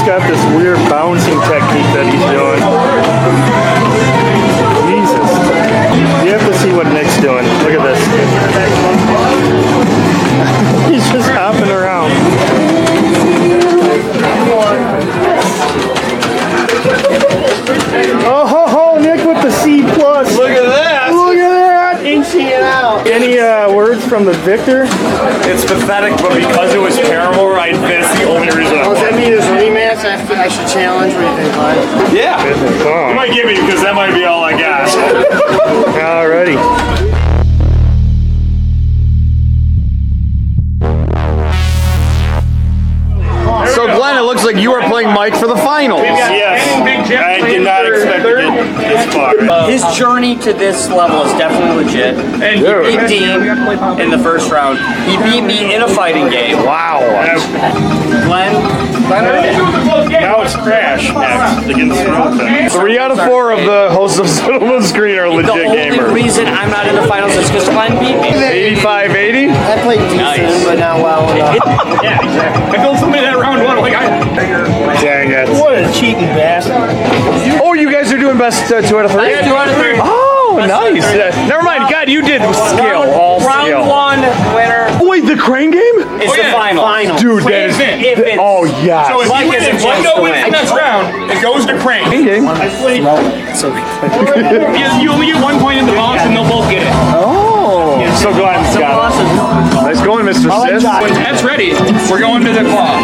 Nick's got this weird bouncing technique that he's doing. Jesus. You have to see what Nick's doing. Look at this. he's just hopping around. Oh, ho, ho, Nick with the C plus. Look at that. Look at that. Inching it out. Any uh, words from the victor? It's pathetic, but because it was Paramore, I, that's the only reason I Does that mean there's a I, have to- I should challenge? What do you think, Clyde? Yeah. You might give me because that might be all I got. Alrighty. So Glenn, it looks like you are playing Mike for the finals. Yes. I did not expect to get this far. His journey to this level is definitely legit. And he beat Dean in the first round. He beat me in a fighting game. Wow. Glenn, Now it's Crash next against Soroka. Three out of four of the hosts of Cinema Screen are legit the only gamers. reason I'm not in the finals is because Glenn beat me. 85 80? I played decent, but not well enough. Yeah, exactly. I told somebody that round one. Like, I, Dang it. What a cheating bastard. Oh, you guys are doing best uh, two out of three? Two out of three. Oh, nice. Uh, never mind. God, you did skill. All Round skill. one winner Oh, wait, the crane game? is Oh, the yeah. final. Dude, that Wait, is. Vin. If it's Oh, So if Mike you win, has a if chance Glenn to wins win. the next round, it goes to Crane. Crane game? You, you only get one point in the box, and they'll both get it. Oh. So Glenn's got it. Nice going, Mr. Sis. When Ted's ready, we're going to the claw.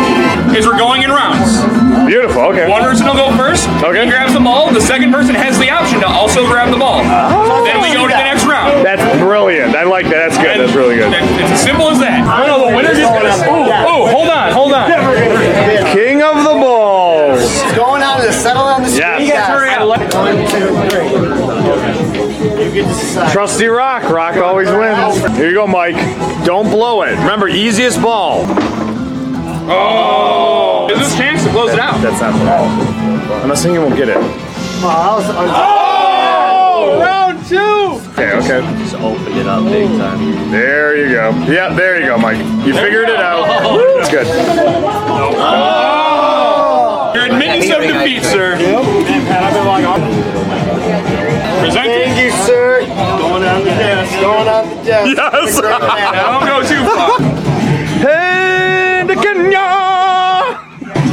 Because we're going in rounds. Beautiful. Okay. One person will go first. Okay. He grabs the ball. The second person has the option to also grab the ball. Oh, then we go to the next round. That's brilliant. I like that. That's good. That's really good. It's as simple as that. I know the winner gets gonna. Oh, oh, hold on, hold on. King of the balls. Going on to settle on the street. Yes. guys. One, two, three. You get to decide. Trusty Rock. Rock always wins. Here you go, Mike. Don't blow it. Remember, easiest ball. Oh, is this chance to close it out? That's not the ball. I'm not saying you won't get it. Oh, I was on- Oh, round two. Okay, okay. Just opened it up big time. There you go. Yeah, there you go, Mike. You figured it out. It's good. Oh! You're admitting some defeat, sir. Present Thank you, sir. Going on the desk. Going on the desk. Yes. Don't go too far.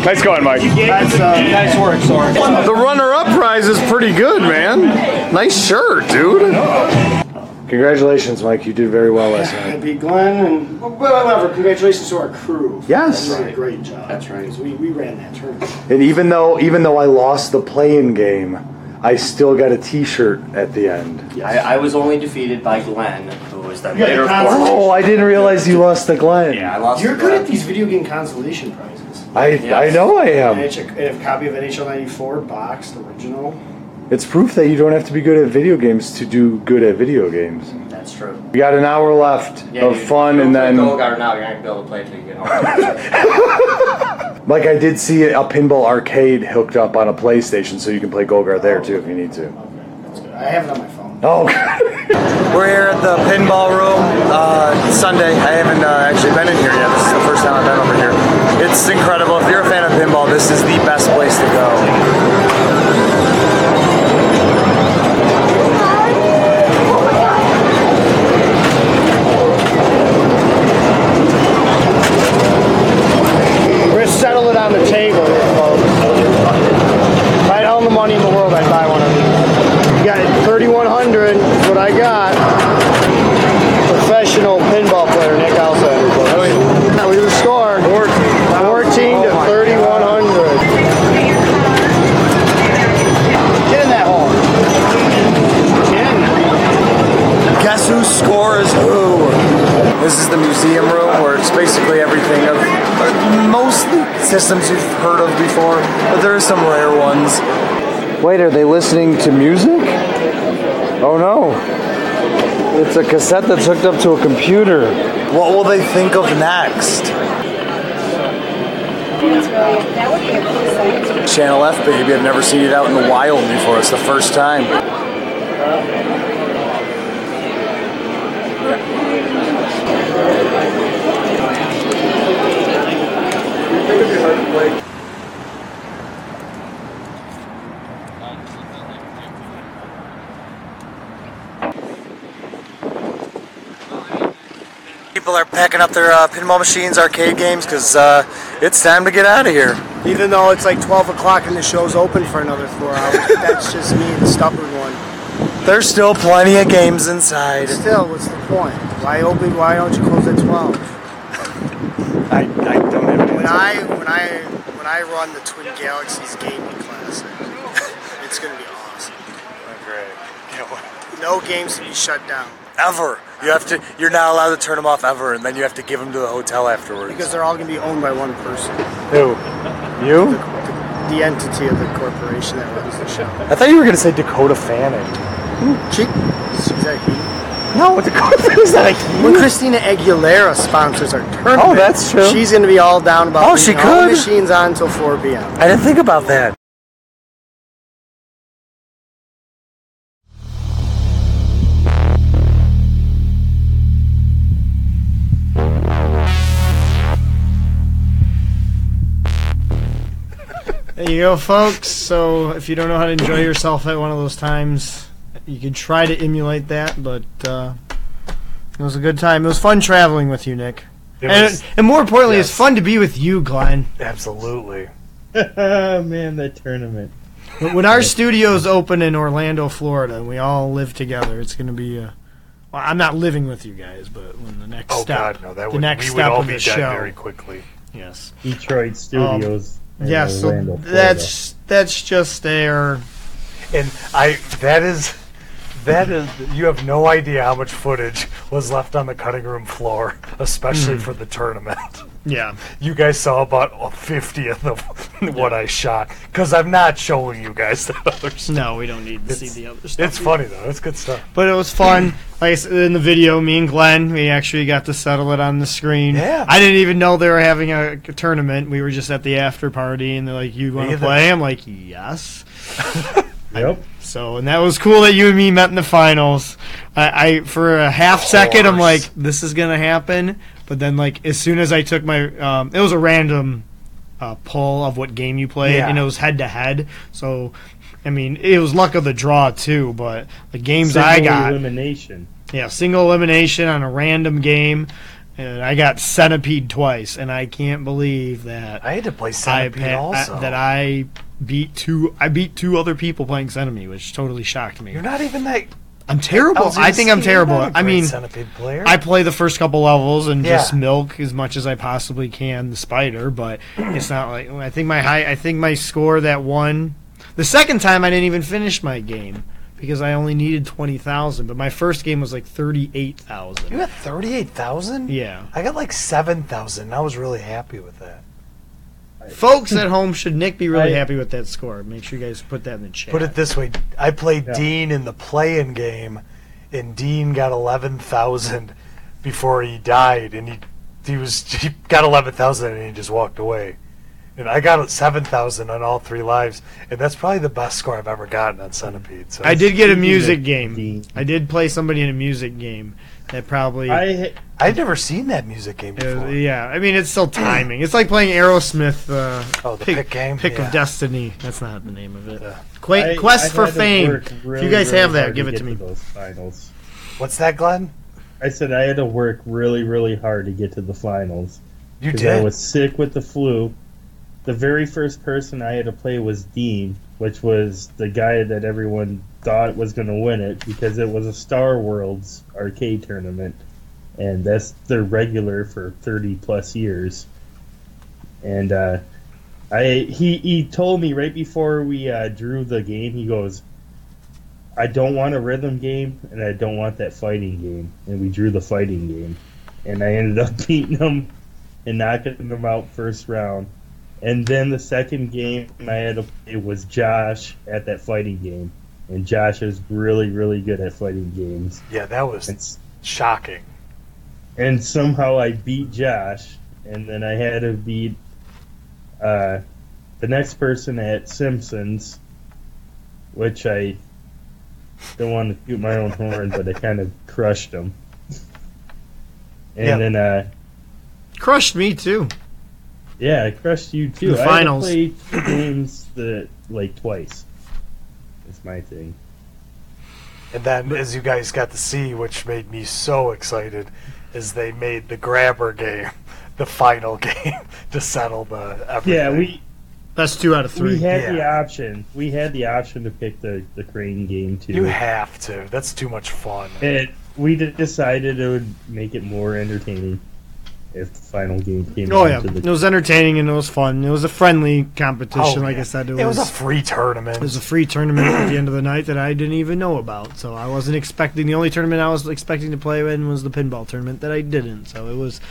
Nice going, Mike. That's, uh, nice work, sorry. The runner-up prize is pretty good, man. Nice shirt, dude. Congratulations, Mike. You did very well last I night. beat Glenn, and well, whatever. Congratulations to our crew. Yes. You did a great job. That's right. We, we ran that tournament. And even though even though I lost the playing game, I still got a T-shirt at the end. I, I was only defeated by Glenn, who was then You got later a console? Oh, I didn't realize you lost the Glenn. Yeah, I lost. You're to good Glenn. at these video game consolation prizes. I I know I am. NHL, a copy of NHL '94 boxed original. It's proof that you don't have to be good at video games to do good at video games. That's true. We got an hour left Yeah, of you- fun, you and play then Gorgar now, you're not gonna be able to play it till you get home. like I did see a pinball arcade hooked up on a PlayStation, so you can play Gorgar there too if you need to. Okay, that's good. I have it on my phone. Oh, we're here at the pinball room uh, Sunday. I haven't uh, actually been in here yet. This is the first time I've been over here. It's incredible. If you're a fan of pinball, this is the best place to go. settle it on the table. This is the museum room where it's basically everything of uh, mostly systems you've heard of before, but there are some rare ones. Wait, are they listening to music? Oh no. It's a cassette that's hooked up to a computer. What will they think of next? Channel F, baby. I've never seen it out in the wild before. It's the first time. People are packing up their uh, pinball machines, arcade games, because uh, it's time to get out of here. Even though it's like 12 o'clock and the show's open for another four hours, that's just me, the stubborn one. There's still plenty of games inside. Still, what's the point? Why open? Why don't you close at 12? I, I don't have an When I when I when I run the Twin Galaxies Gaming Classic, it's gonna be awesome. Great. No games to be shut down Ever. You have to. You're not allowed to turn them off ever, and then you have to give them to the hotel afterwards. because they're all gonna be owned by one person, Who? You? the entity of the corporation that runs the show. I thought you were gonna say Dakota Fanning. She, is that he? No, Dakota Fanning's not a he. When Christina Aguilera sponsors our tournament, Oh, that's true. She's going to be all down about Oh, she leaving all the could. machines on until 4 p.m. I didn't think about that. There you go, folks. So if you don't know how to enjoy yourself at one of those times, you can try to emulate that. But uh, it was a good time. It was fun traveling with you, Nick. It and, was- and more importantly, it's fun to be with you, Glenn. Absolutely. Man, that tournament. When when our studios open in Orlando, Florida, and we all live together, it's going to be a. Well, I'm not living with you guys, but when the next Oh step, God, no! That the would next we step would all of be the show. very quickly. Yes. Detroit Studios. in Yeah, so that's that's just there. And I that is that is you have no idea how much footage was left on the cutting room floor, especially Mhm. for the tournament. Yeah. You guys saw about a fiftieth of what I shot because I'm not showing you guys the other stuff. No, we don't need to see the other stuff. It's funny though. It's good stuff. But it was fun. Like I said in the video, me and Glenn, we actually got to settle it on the screen. Yeah. I didn't even know they were having a, tournament. We were just at the after party, and they're like, "You want to Either. play?" I'm like, "Yes." Yep. So, and that was cool that you and me met in the finals. I, I for a half second, I'm like, "This is gonna happen," but then, like, as soon as I took my, um, it was a random uh, pull of what game you played, Yeah. and it was head to head. So, I mean, it was luck of the draw too. But the games Single I got, elimination. yeah, single elimination on a random game, and I got centipede twice, and I can't believe that I had to play I Centipede pa- also. I- that I beat two. I beat two other people playing centipede, which totally shocked me. You're not even that. I'm terrible. was I, think I'm terrible. I mean, player. I play the first couple levels and Yeah. just milk as much as I possibly can the spider, but it's not like I think my high. I think my score that one. The second time I didn't even finish my game because I only needed twenty thousand, but my first game was like thirty eight thousand. You got thirty-eight thousand. Yeah. I got like seven thousand. I was really happy with that. Folks at home, should Nick be really I- happy with that score? Make sure you guys put that in the chat. Put it this way: I played Yeah. Dean in the play-in game, and Dean got eleven thousand before he died, and he he was he got eleven thousand and he just walked away. And I got seven thousand on all three lives, and that's probably the best score I've ever gotten on Centipede. So I did get a music game. I did play somebody in a music game that probably. I I'd never seen that music game Uh, before. yeah, I mean it's still timing. It's like playing Aerosmith. Uh, Oh, the pick game? Pick Yeah. of Destiny. That's not the name of it. Qua- I- Quest I for had to Fame. work if really, you guys really have that, hard give to it to get me. those finals. What's that, Glenn? I said I had to work really, really hard to get to the finals. You 'Cause did? I was sick with the flu. The very first person I had to play was Dean, which was the guy that everyone thought was going to win it because it was a Star Worlds arcade tournament, and that's their regular for thirty plus years. And uh, I he he told me right before we uh, drew the game, he goes, I don't want a rhythm game, and I don't want that fighting game. And we drew the fighting game, and I ended up beating them and knocking them out first round. And then the second game I had to play was Josh at that fighting game, and Josh is really, really good at fighting games. Yeah, that was shocking. And somehow I beat Josh, and then I had to beat uh, the next person at Simpsons, which I don't want to toot my own horn, but I kind of crushed him. And Yeah. then, uh, Crushed me too. yeah, I crushed you too. The I finals. had to play two games the like twice. That's my thing. And then, as you guys got to see, which made me so excited, is they made the grabber game the final game to settle the everything. Yeah, we That's two out of three. we had the option. We had the option to pick the the crane game too. You have to. That's too much fun. And we decided it would make it more entertaining if the final game came Oh down yeah, to it was entertaining and it was fun. It was a friendly competition, Oh, like yeah. I said. It, It was a free tournament. It was a free tournament at the end of the night that I didn't even know about. So I wasn't expecting. The only tournament I was expecting to play in was the pinball tournament that I didn't. So it was.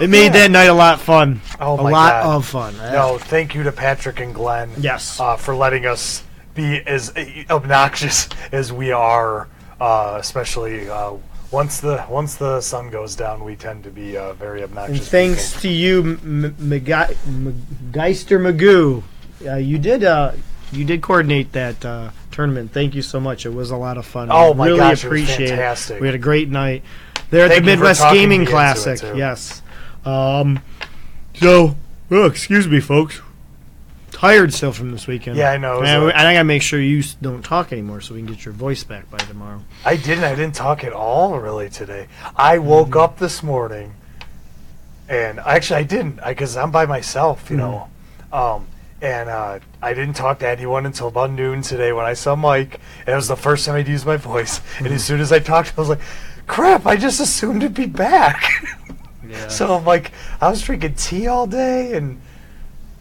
It made Yeah. that night a lot fun. Oh a my lot God. of fun. No, thank you to Patrick and Glenn. Yes. Uh, for letting us be as obnoxious as we are, uh, especially uh, once the once the sun goes down, we tend to be uh, very And obnoxious. thanks to you, M- M- Geister Magoo, uh, you did uh, you did coordinate that uh, tournament. Thank you so much. It was a lot of fun. Oh I my really gosh, it was appreciate fantastic. it. We had a great night there at Thank the Midwest Gaming it, Classic. Yes. Um, so, oh, excuse me, folks. Tired still from this weekend. Yeah, I know. It was And I gotta make sure you s- don't talk anymore so we can get your voice back by tomorrow. I didn't. I didn't talk at all really today. I woke up this morning, and actually I didn't because I'm by myself, you know. Um, and uh, I didn't talk to anyone until about noon today when I saw Mike, and it was the first time I'd used my voice. And as soon as I talked, I was like, "Crap! I just assumed it'd be back." Yeah. so I'm like, I was drinking tea all day and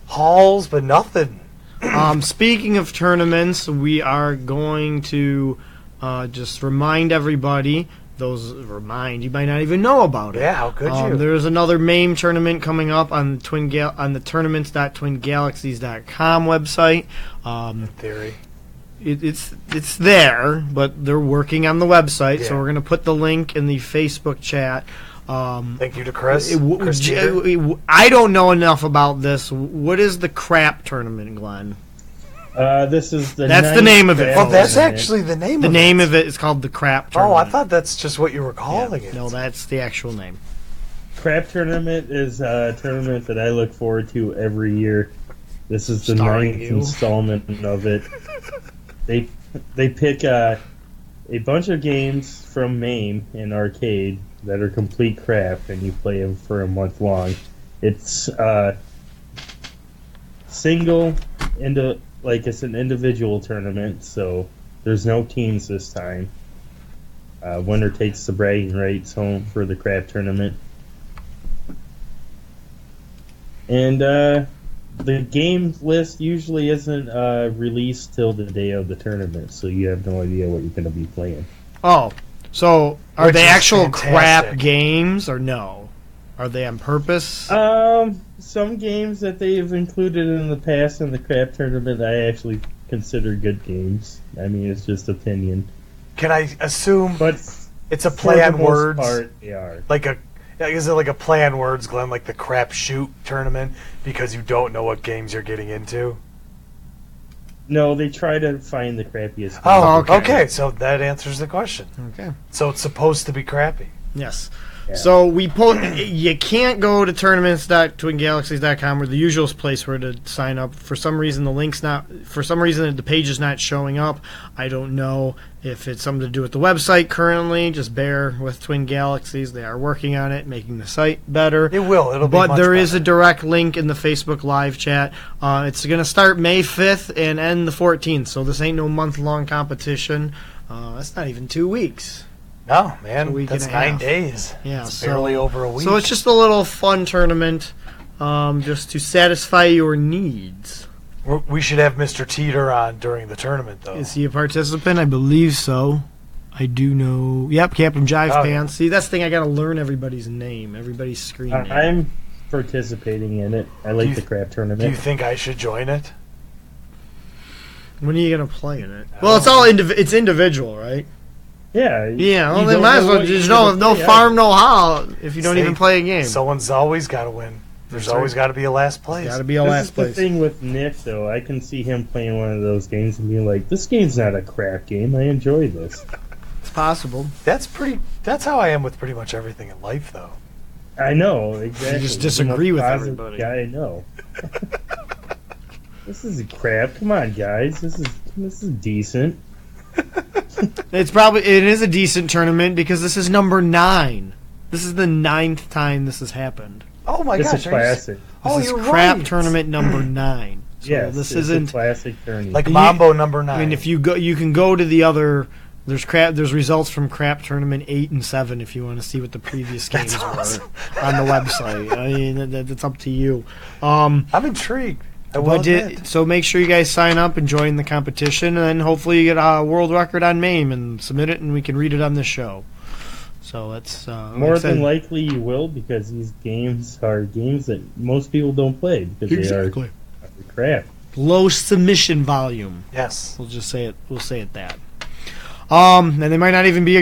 halls, but nothing. um, speaking of tournaments, we are going to uh, just remind everybody. Those remind you might not even know about it. Yeah, how could Um, you? There's another MAME tournament coming up on Twin Gal- on the tournaments.twingalaxies.com website. Um, Theory. it, it's it's there, but they're working on the website, so we're going to put the link in the Facebook chat. Um, Thank you to Chris. it w- Chris j- it- I don't know enough about this. What is the crap tournament, Glenn? Uh, this is the That's the name of it. battle Oh, that's tournament. actually the name. Of it. The of name it. of it is called the crap Tournament. Oh. I thought that's just what you were calling it. No, that's the actual name. Crap tournament is a tournament that I look forward to every year. This is the Starring ninth you. installment of it. They they pick uh, a bunch of games from MAME in arcade that are complete crap, and you play them for a month long. It's uh, single into like it's an individual tournament, so there's no teams this time. Uh, winner takes the bragging rights home for the crap tournament. And uh, the game list usually isn't uh, released till the day of the tournament, so you have no idea what you're going to be playing. Oh, so are Which they is actual crap fantastic. games or no? Are they on purpose? Um, some games that they've included in the past in the crap tournament, I actually consider good games. I mean, it's just opinion, Can I assume but it's a for play the on most words? part, they are. Like a is it like a play on words, Glenn? Like the crap shoot tournament because you don't know what games you're getting into. No, they try to find the crappiest. Oh, games. okay. So that answers the question. Okay. So it's supposed to be crappy. Yes. So we pull. You can't go to tournaments.twingalaxies.com or the usual place where to sign up. For some reason, the link's not. For some reason, the page is not showing up. I don't know if it's something to do with the website currently. Just bear with Twin Galaxies. They are working on it, making the site better. It will. It'll be But much there is better. a direct link in the Facebook live chat. Uh, it's going to start May 5th and end the 14th. So this ain't no month long competition. Uh, that's not even two weeks. No, man, week that's nine half. days. Yeah, it's so- barely over a week. So it's just a little fun tournament, um, just to satisfy your needs. We're- We should have Mr. Teeter on during the tournament, though. Is he a participant? I believe so. I do know. Yep, Captain Jive Oh, Pants. See, that's the thing. I got to learn everybody's name, everybody's screen name. I'm participating in it. I like you- the crap tournament. Do you think I should join it? When are you gonna play in it? Well, it's all indiv- it's individual, right? yeah. Yeah. Well, you they don't might as know well. what There's you're no gonna no play, farm, no how if you don't See? even play a game. Someone's always got to win. There's always got to be a last place. Got to be a This last is the place. thing with Nick, though. I can see him playing one of those games and being like, "This game's not a crap game. I enjoy this." It's possible. That's pretty. That's how I am with pretty much everything in life, though. I know exactly. just disagree with everybody. Guy I know. this is crap. Come on, guys. This is this is decent. It's probably it is a decent tournament because this is number nine. This is the ninth time this has happened. Oh my It's gosh! a are you s- classic. Oh, this is you're crap right. tournament number nine. So yes, this it's isn't a classic tournament. Like You- Mambo number nine. I mean, if you go, you can go to the other. There's crap. There's results from crap tournament eight and seven if you want to see what the previous games That's awesome. were on the website. I mean, that, that- that's up to you. Um, I'm intrigued. I will but di- so make sure you guys sign up and join the competition, and then hopefully you get a world record on MAME and submit it, and we can read it on the show. So that's uh, More I than likely, you will because these games are games that most people don't play because Exactly. they are crap. low submission volume. yes. We'll just say it. We'll say it that. Um, and they might not even be,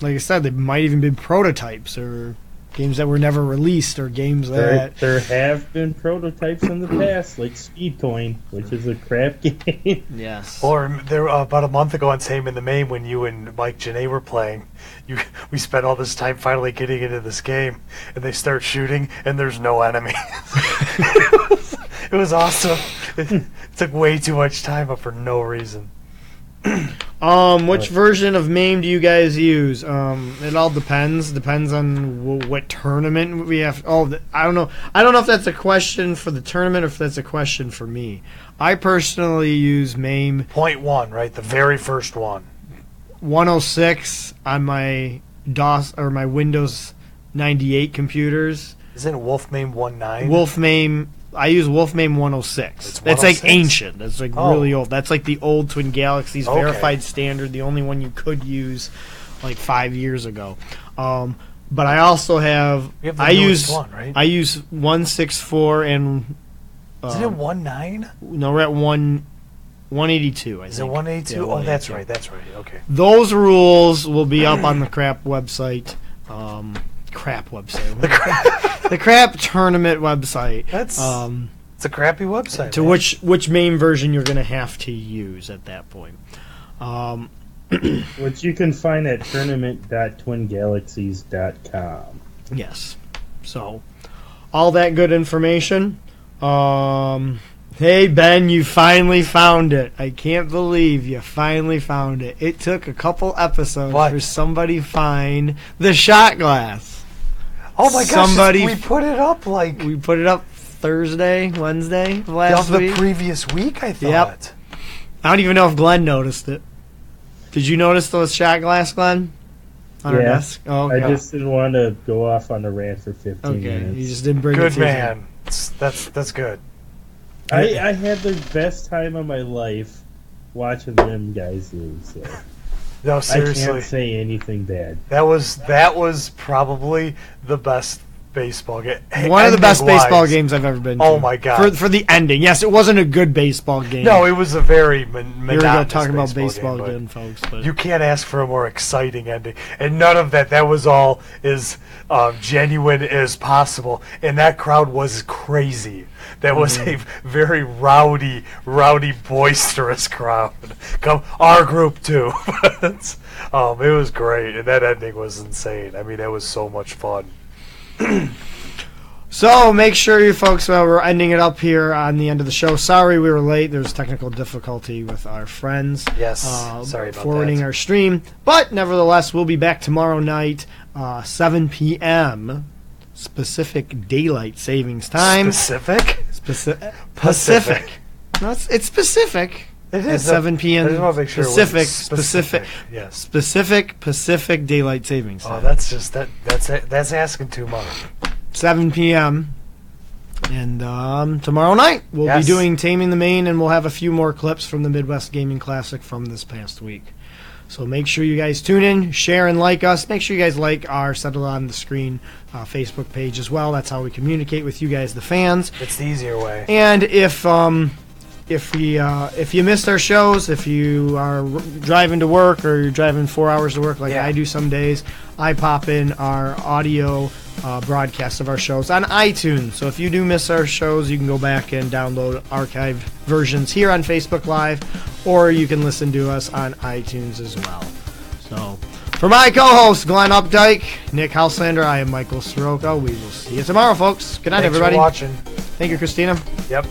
like I said, they might even be prototypes or games that were never released or games There, that. there have been prototypes in the past, like speed coin which is a crap game. Yes. Or there uh, about a month ago on Same in the Main when you and Mike Janae were playing, you we spent all this time finally getting into this game, and they start shooting, and there's no enemy. it, was, it was awesome. It, took way too much time, but for no reason. Um, which version of MAME do you guys use? Um, it all depends. Depends on w- what tournament we have. Oh, th- I don't know. I don't know if that's a question for the tournament or if that's a question for me. I personally use MAME Point one, right? The very first one. 106 on my DOS or my Windows 98 computers. Isn't Wolf Wolfmame one nine? Wolf MAME. I use Wolf MAME 106. It's That's like 106? ancient. That's like Oh. really old. That's like the old Twin Galaxies Okay. verified standard, the only one you could use like five years ago. Um, but I also have, have the I newest use one, right? I use 164 and Isn't it um, one nine? no, we're at one 182. I Is it think. one eighty two? Yeah, oh, that's 182. right. That's right. Okay. Those rules will be up on the crap website. Um, crap website. The crap, the crap tournament website. That's um, it's a crappy website. to man. which which MAME version you're going to have to use at that point. Um, which you can find at tournament.twingalaxies.com. yes. So all that good information. Um, hey Ben, you finally found it. I can't believe you finally found it. It took a couple episodes What? for somebody find the shot glass. Oh my gosh! somebody- we put it up like We put it up Thursday, Wednesday of last of the week. previous week. I thought. Yep. I don't even know if Glenn noticed it. Did you notice those shot glass, Glenn? On our Yeah. desk? Oh, I just didn't want to go off on a rant for 15 okay. minutes. You just didn't bring it Good to man. That's that's good. I, I had the best time of my life watching them guys lose. So No, seriously. I can't say anything bad. That was that was probably the best baseball game. One of the best baseball games I've ever been to. Oh my God. For, for the ending. Yes, it wasn't a good baseball game. No, it was a very mon- Here we go monotonous talking about baseball, game, again, folks. But You can't ask for a more exciting ending, and none of that. That was all as um, genuine as possible, and that crowd was crazy. That was Mm-hmm. a very rowdy, rowdy, boisterous crowd. Come, our group too. Um, it was great, and that ending was insane. I mean, that was so much fun. So make sure you folks, uh, we're ending it up here on the end of the show. Sorry we were late. There's technical difficulty with our friends. Yes, uh, sorry about forwarding that. our stream. But nevertheless, we'll be back tomorrow night, uh, 7 p.m. Specific Daylight Savings Time. Specific. Speci- Pacific. Pacific. No, it's, it's specific. It At 7 p.m. I just want to make sure Pacific, specific. specific, Yes. specific Pacific Daylight Savings Oh, that's just that. That's that's asking too much. 7 p.m. And um, tomorrow night we'll Yes. be doing Taming the MAME, and we'll have a few more clips from the Midwest Gaming Classic from this past week. So make sure you guys tune in, share, and like us. Make sure you guys like our Settle on the Screen uh, Facebook page as well. That's how we communicate with you guys, the fans. It's the easier way. And if um, if we uh, if you missed our shows, if you are r- driving to work or you're driving four hours to work like I do some days, I pop in our audio uh, broadcast of our shows on iTunes. So if you do miss our shows, you can go back and download archived versions here on Facebook Live, or you can listen to us on iTunes as well. So. For my co-host Glenn Updike, Nick Houselander, I am Michael Soroka. We will see you tomorrow, folks. Good night, Thanks for everybody. watching. Thank you, Christina. Yep.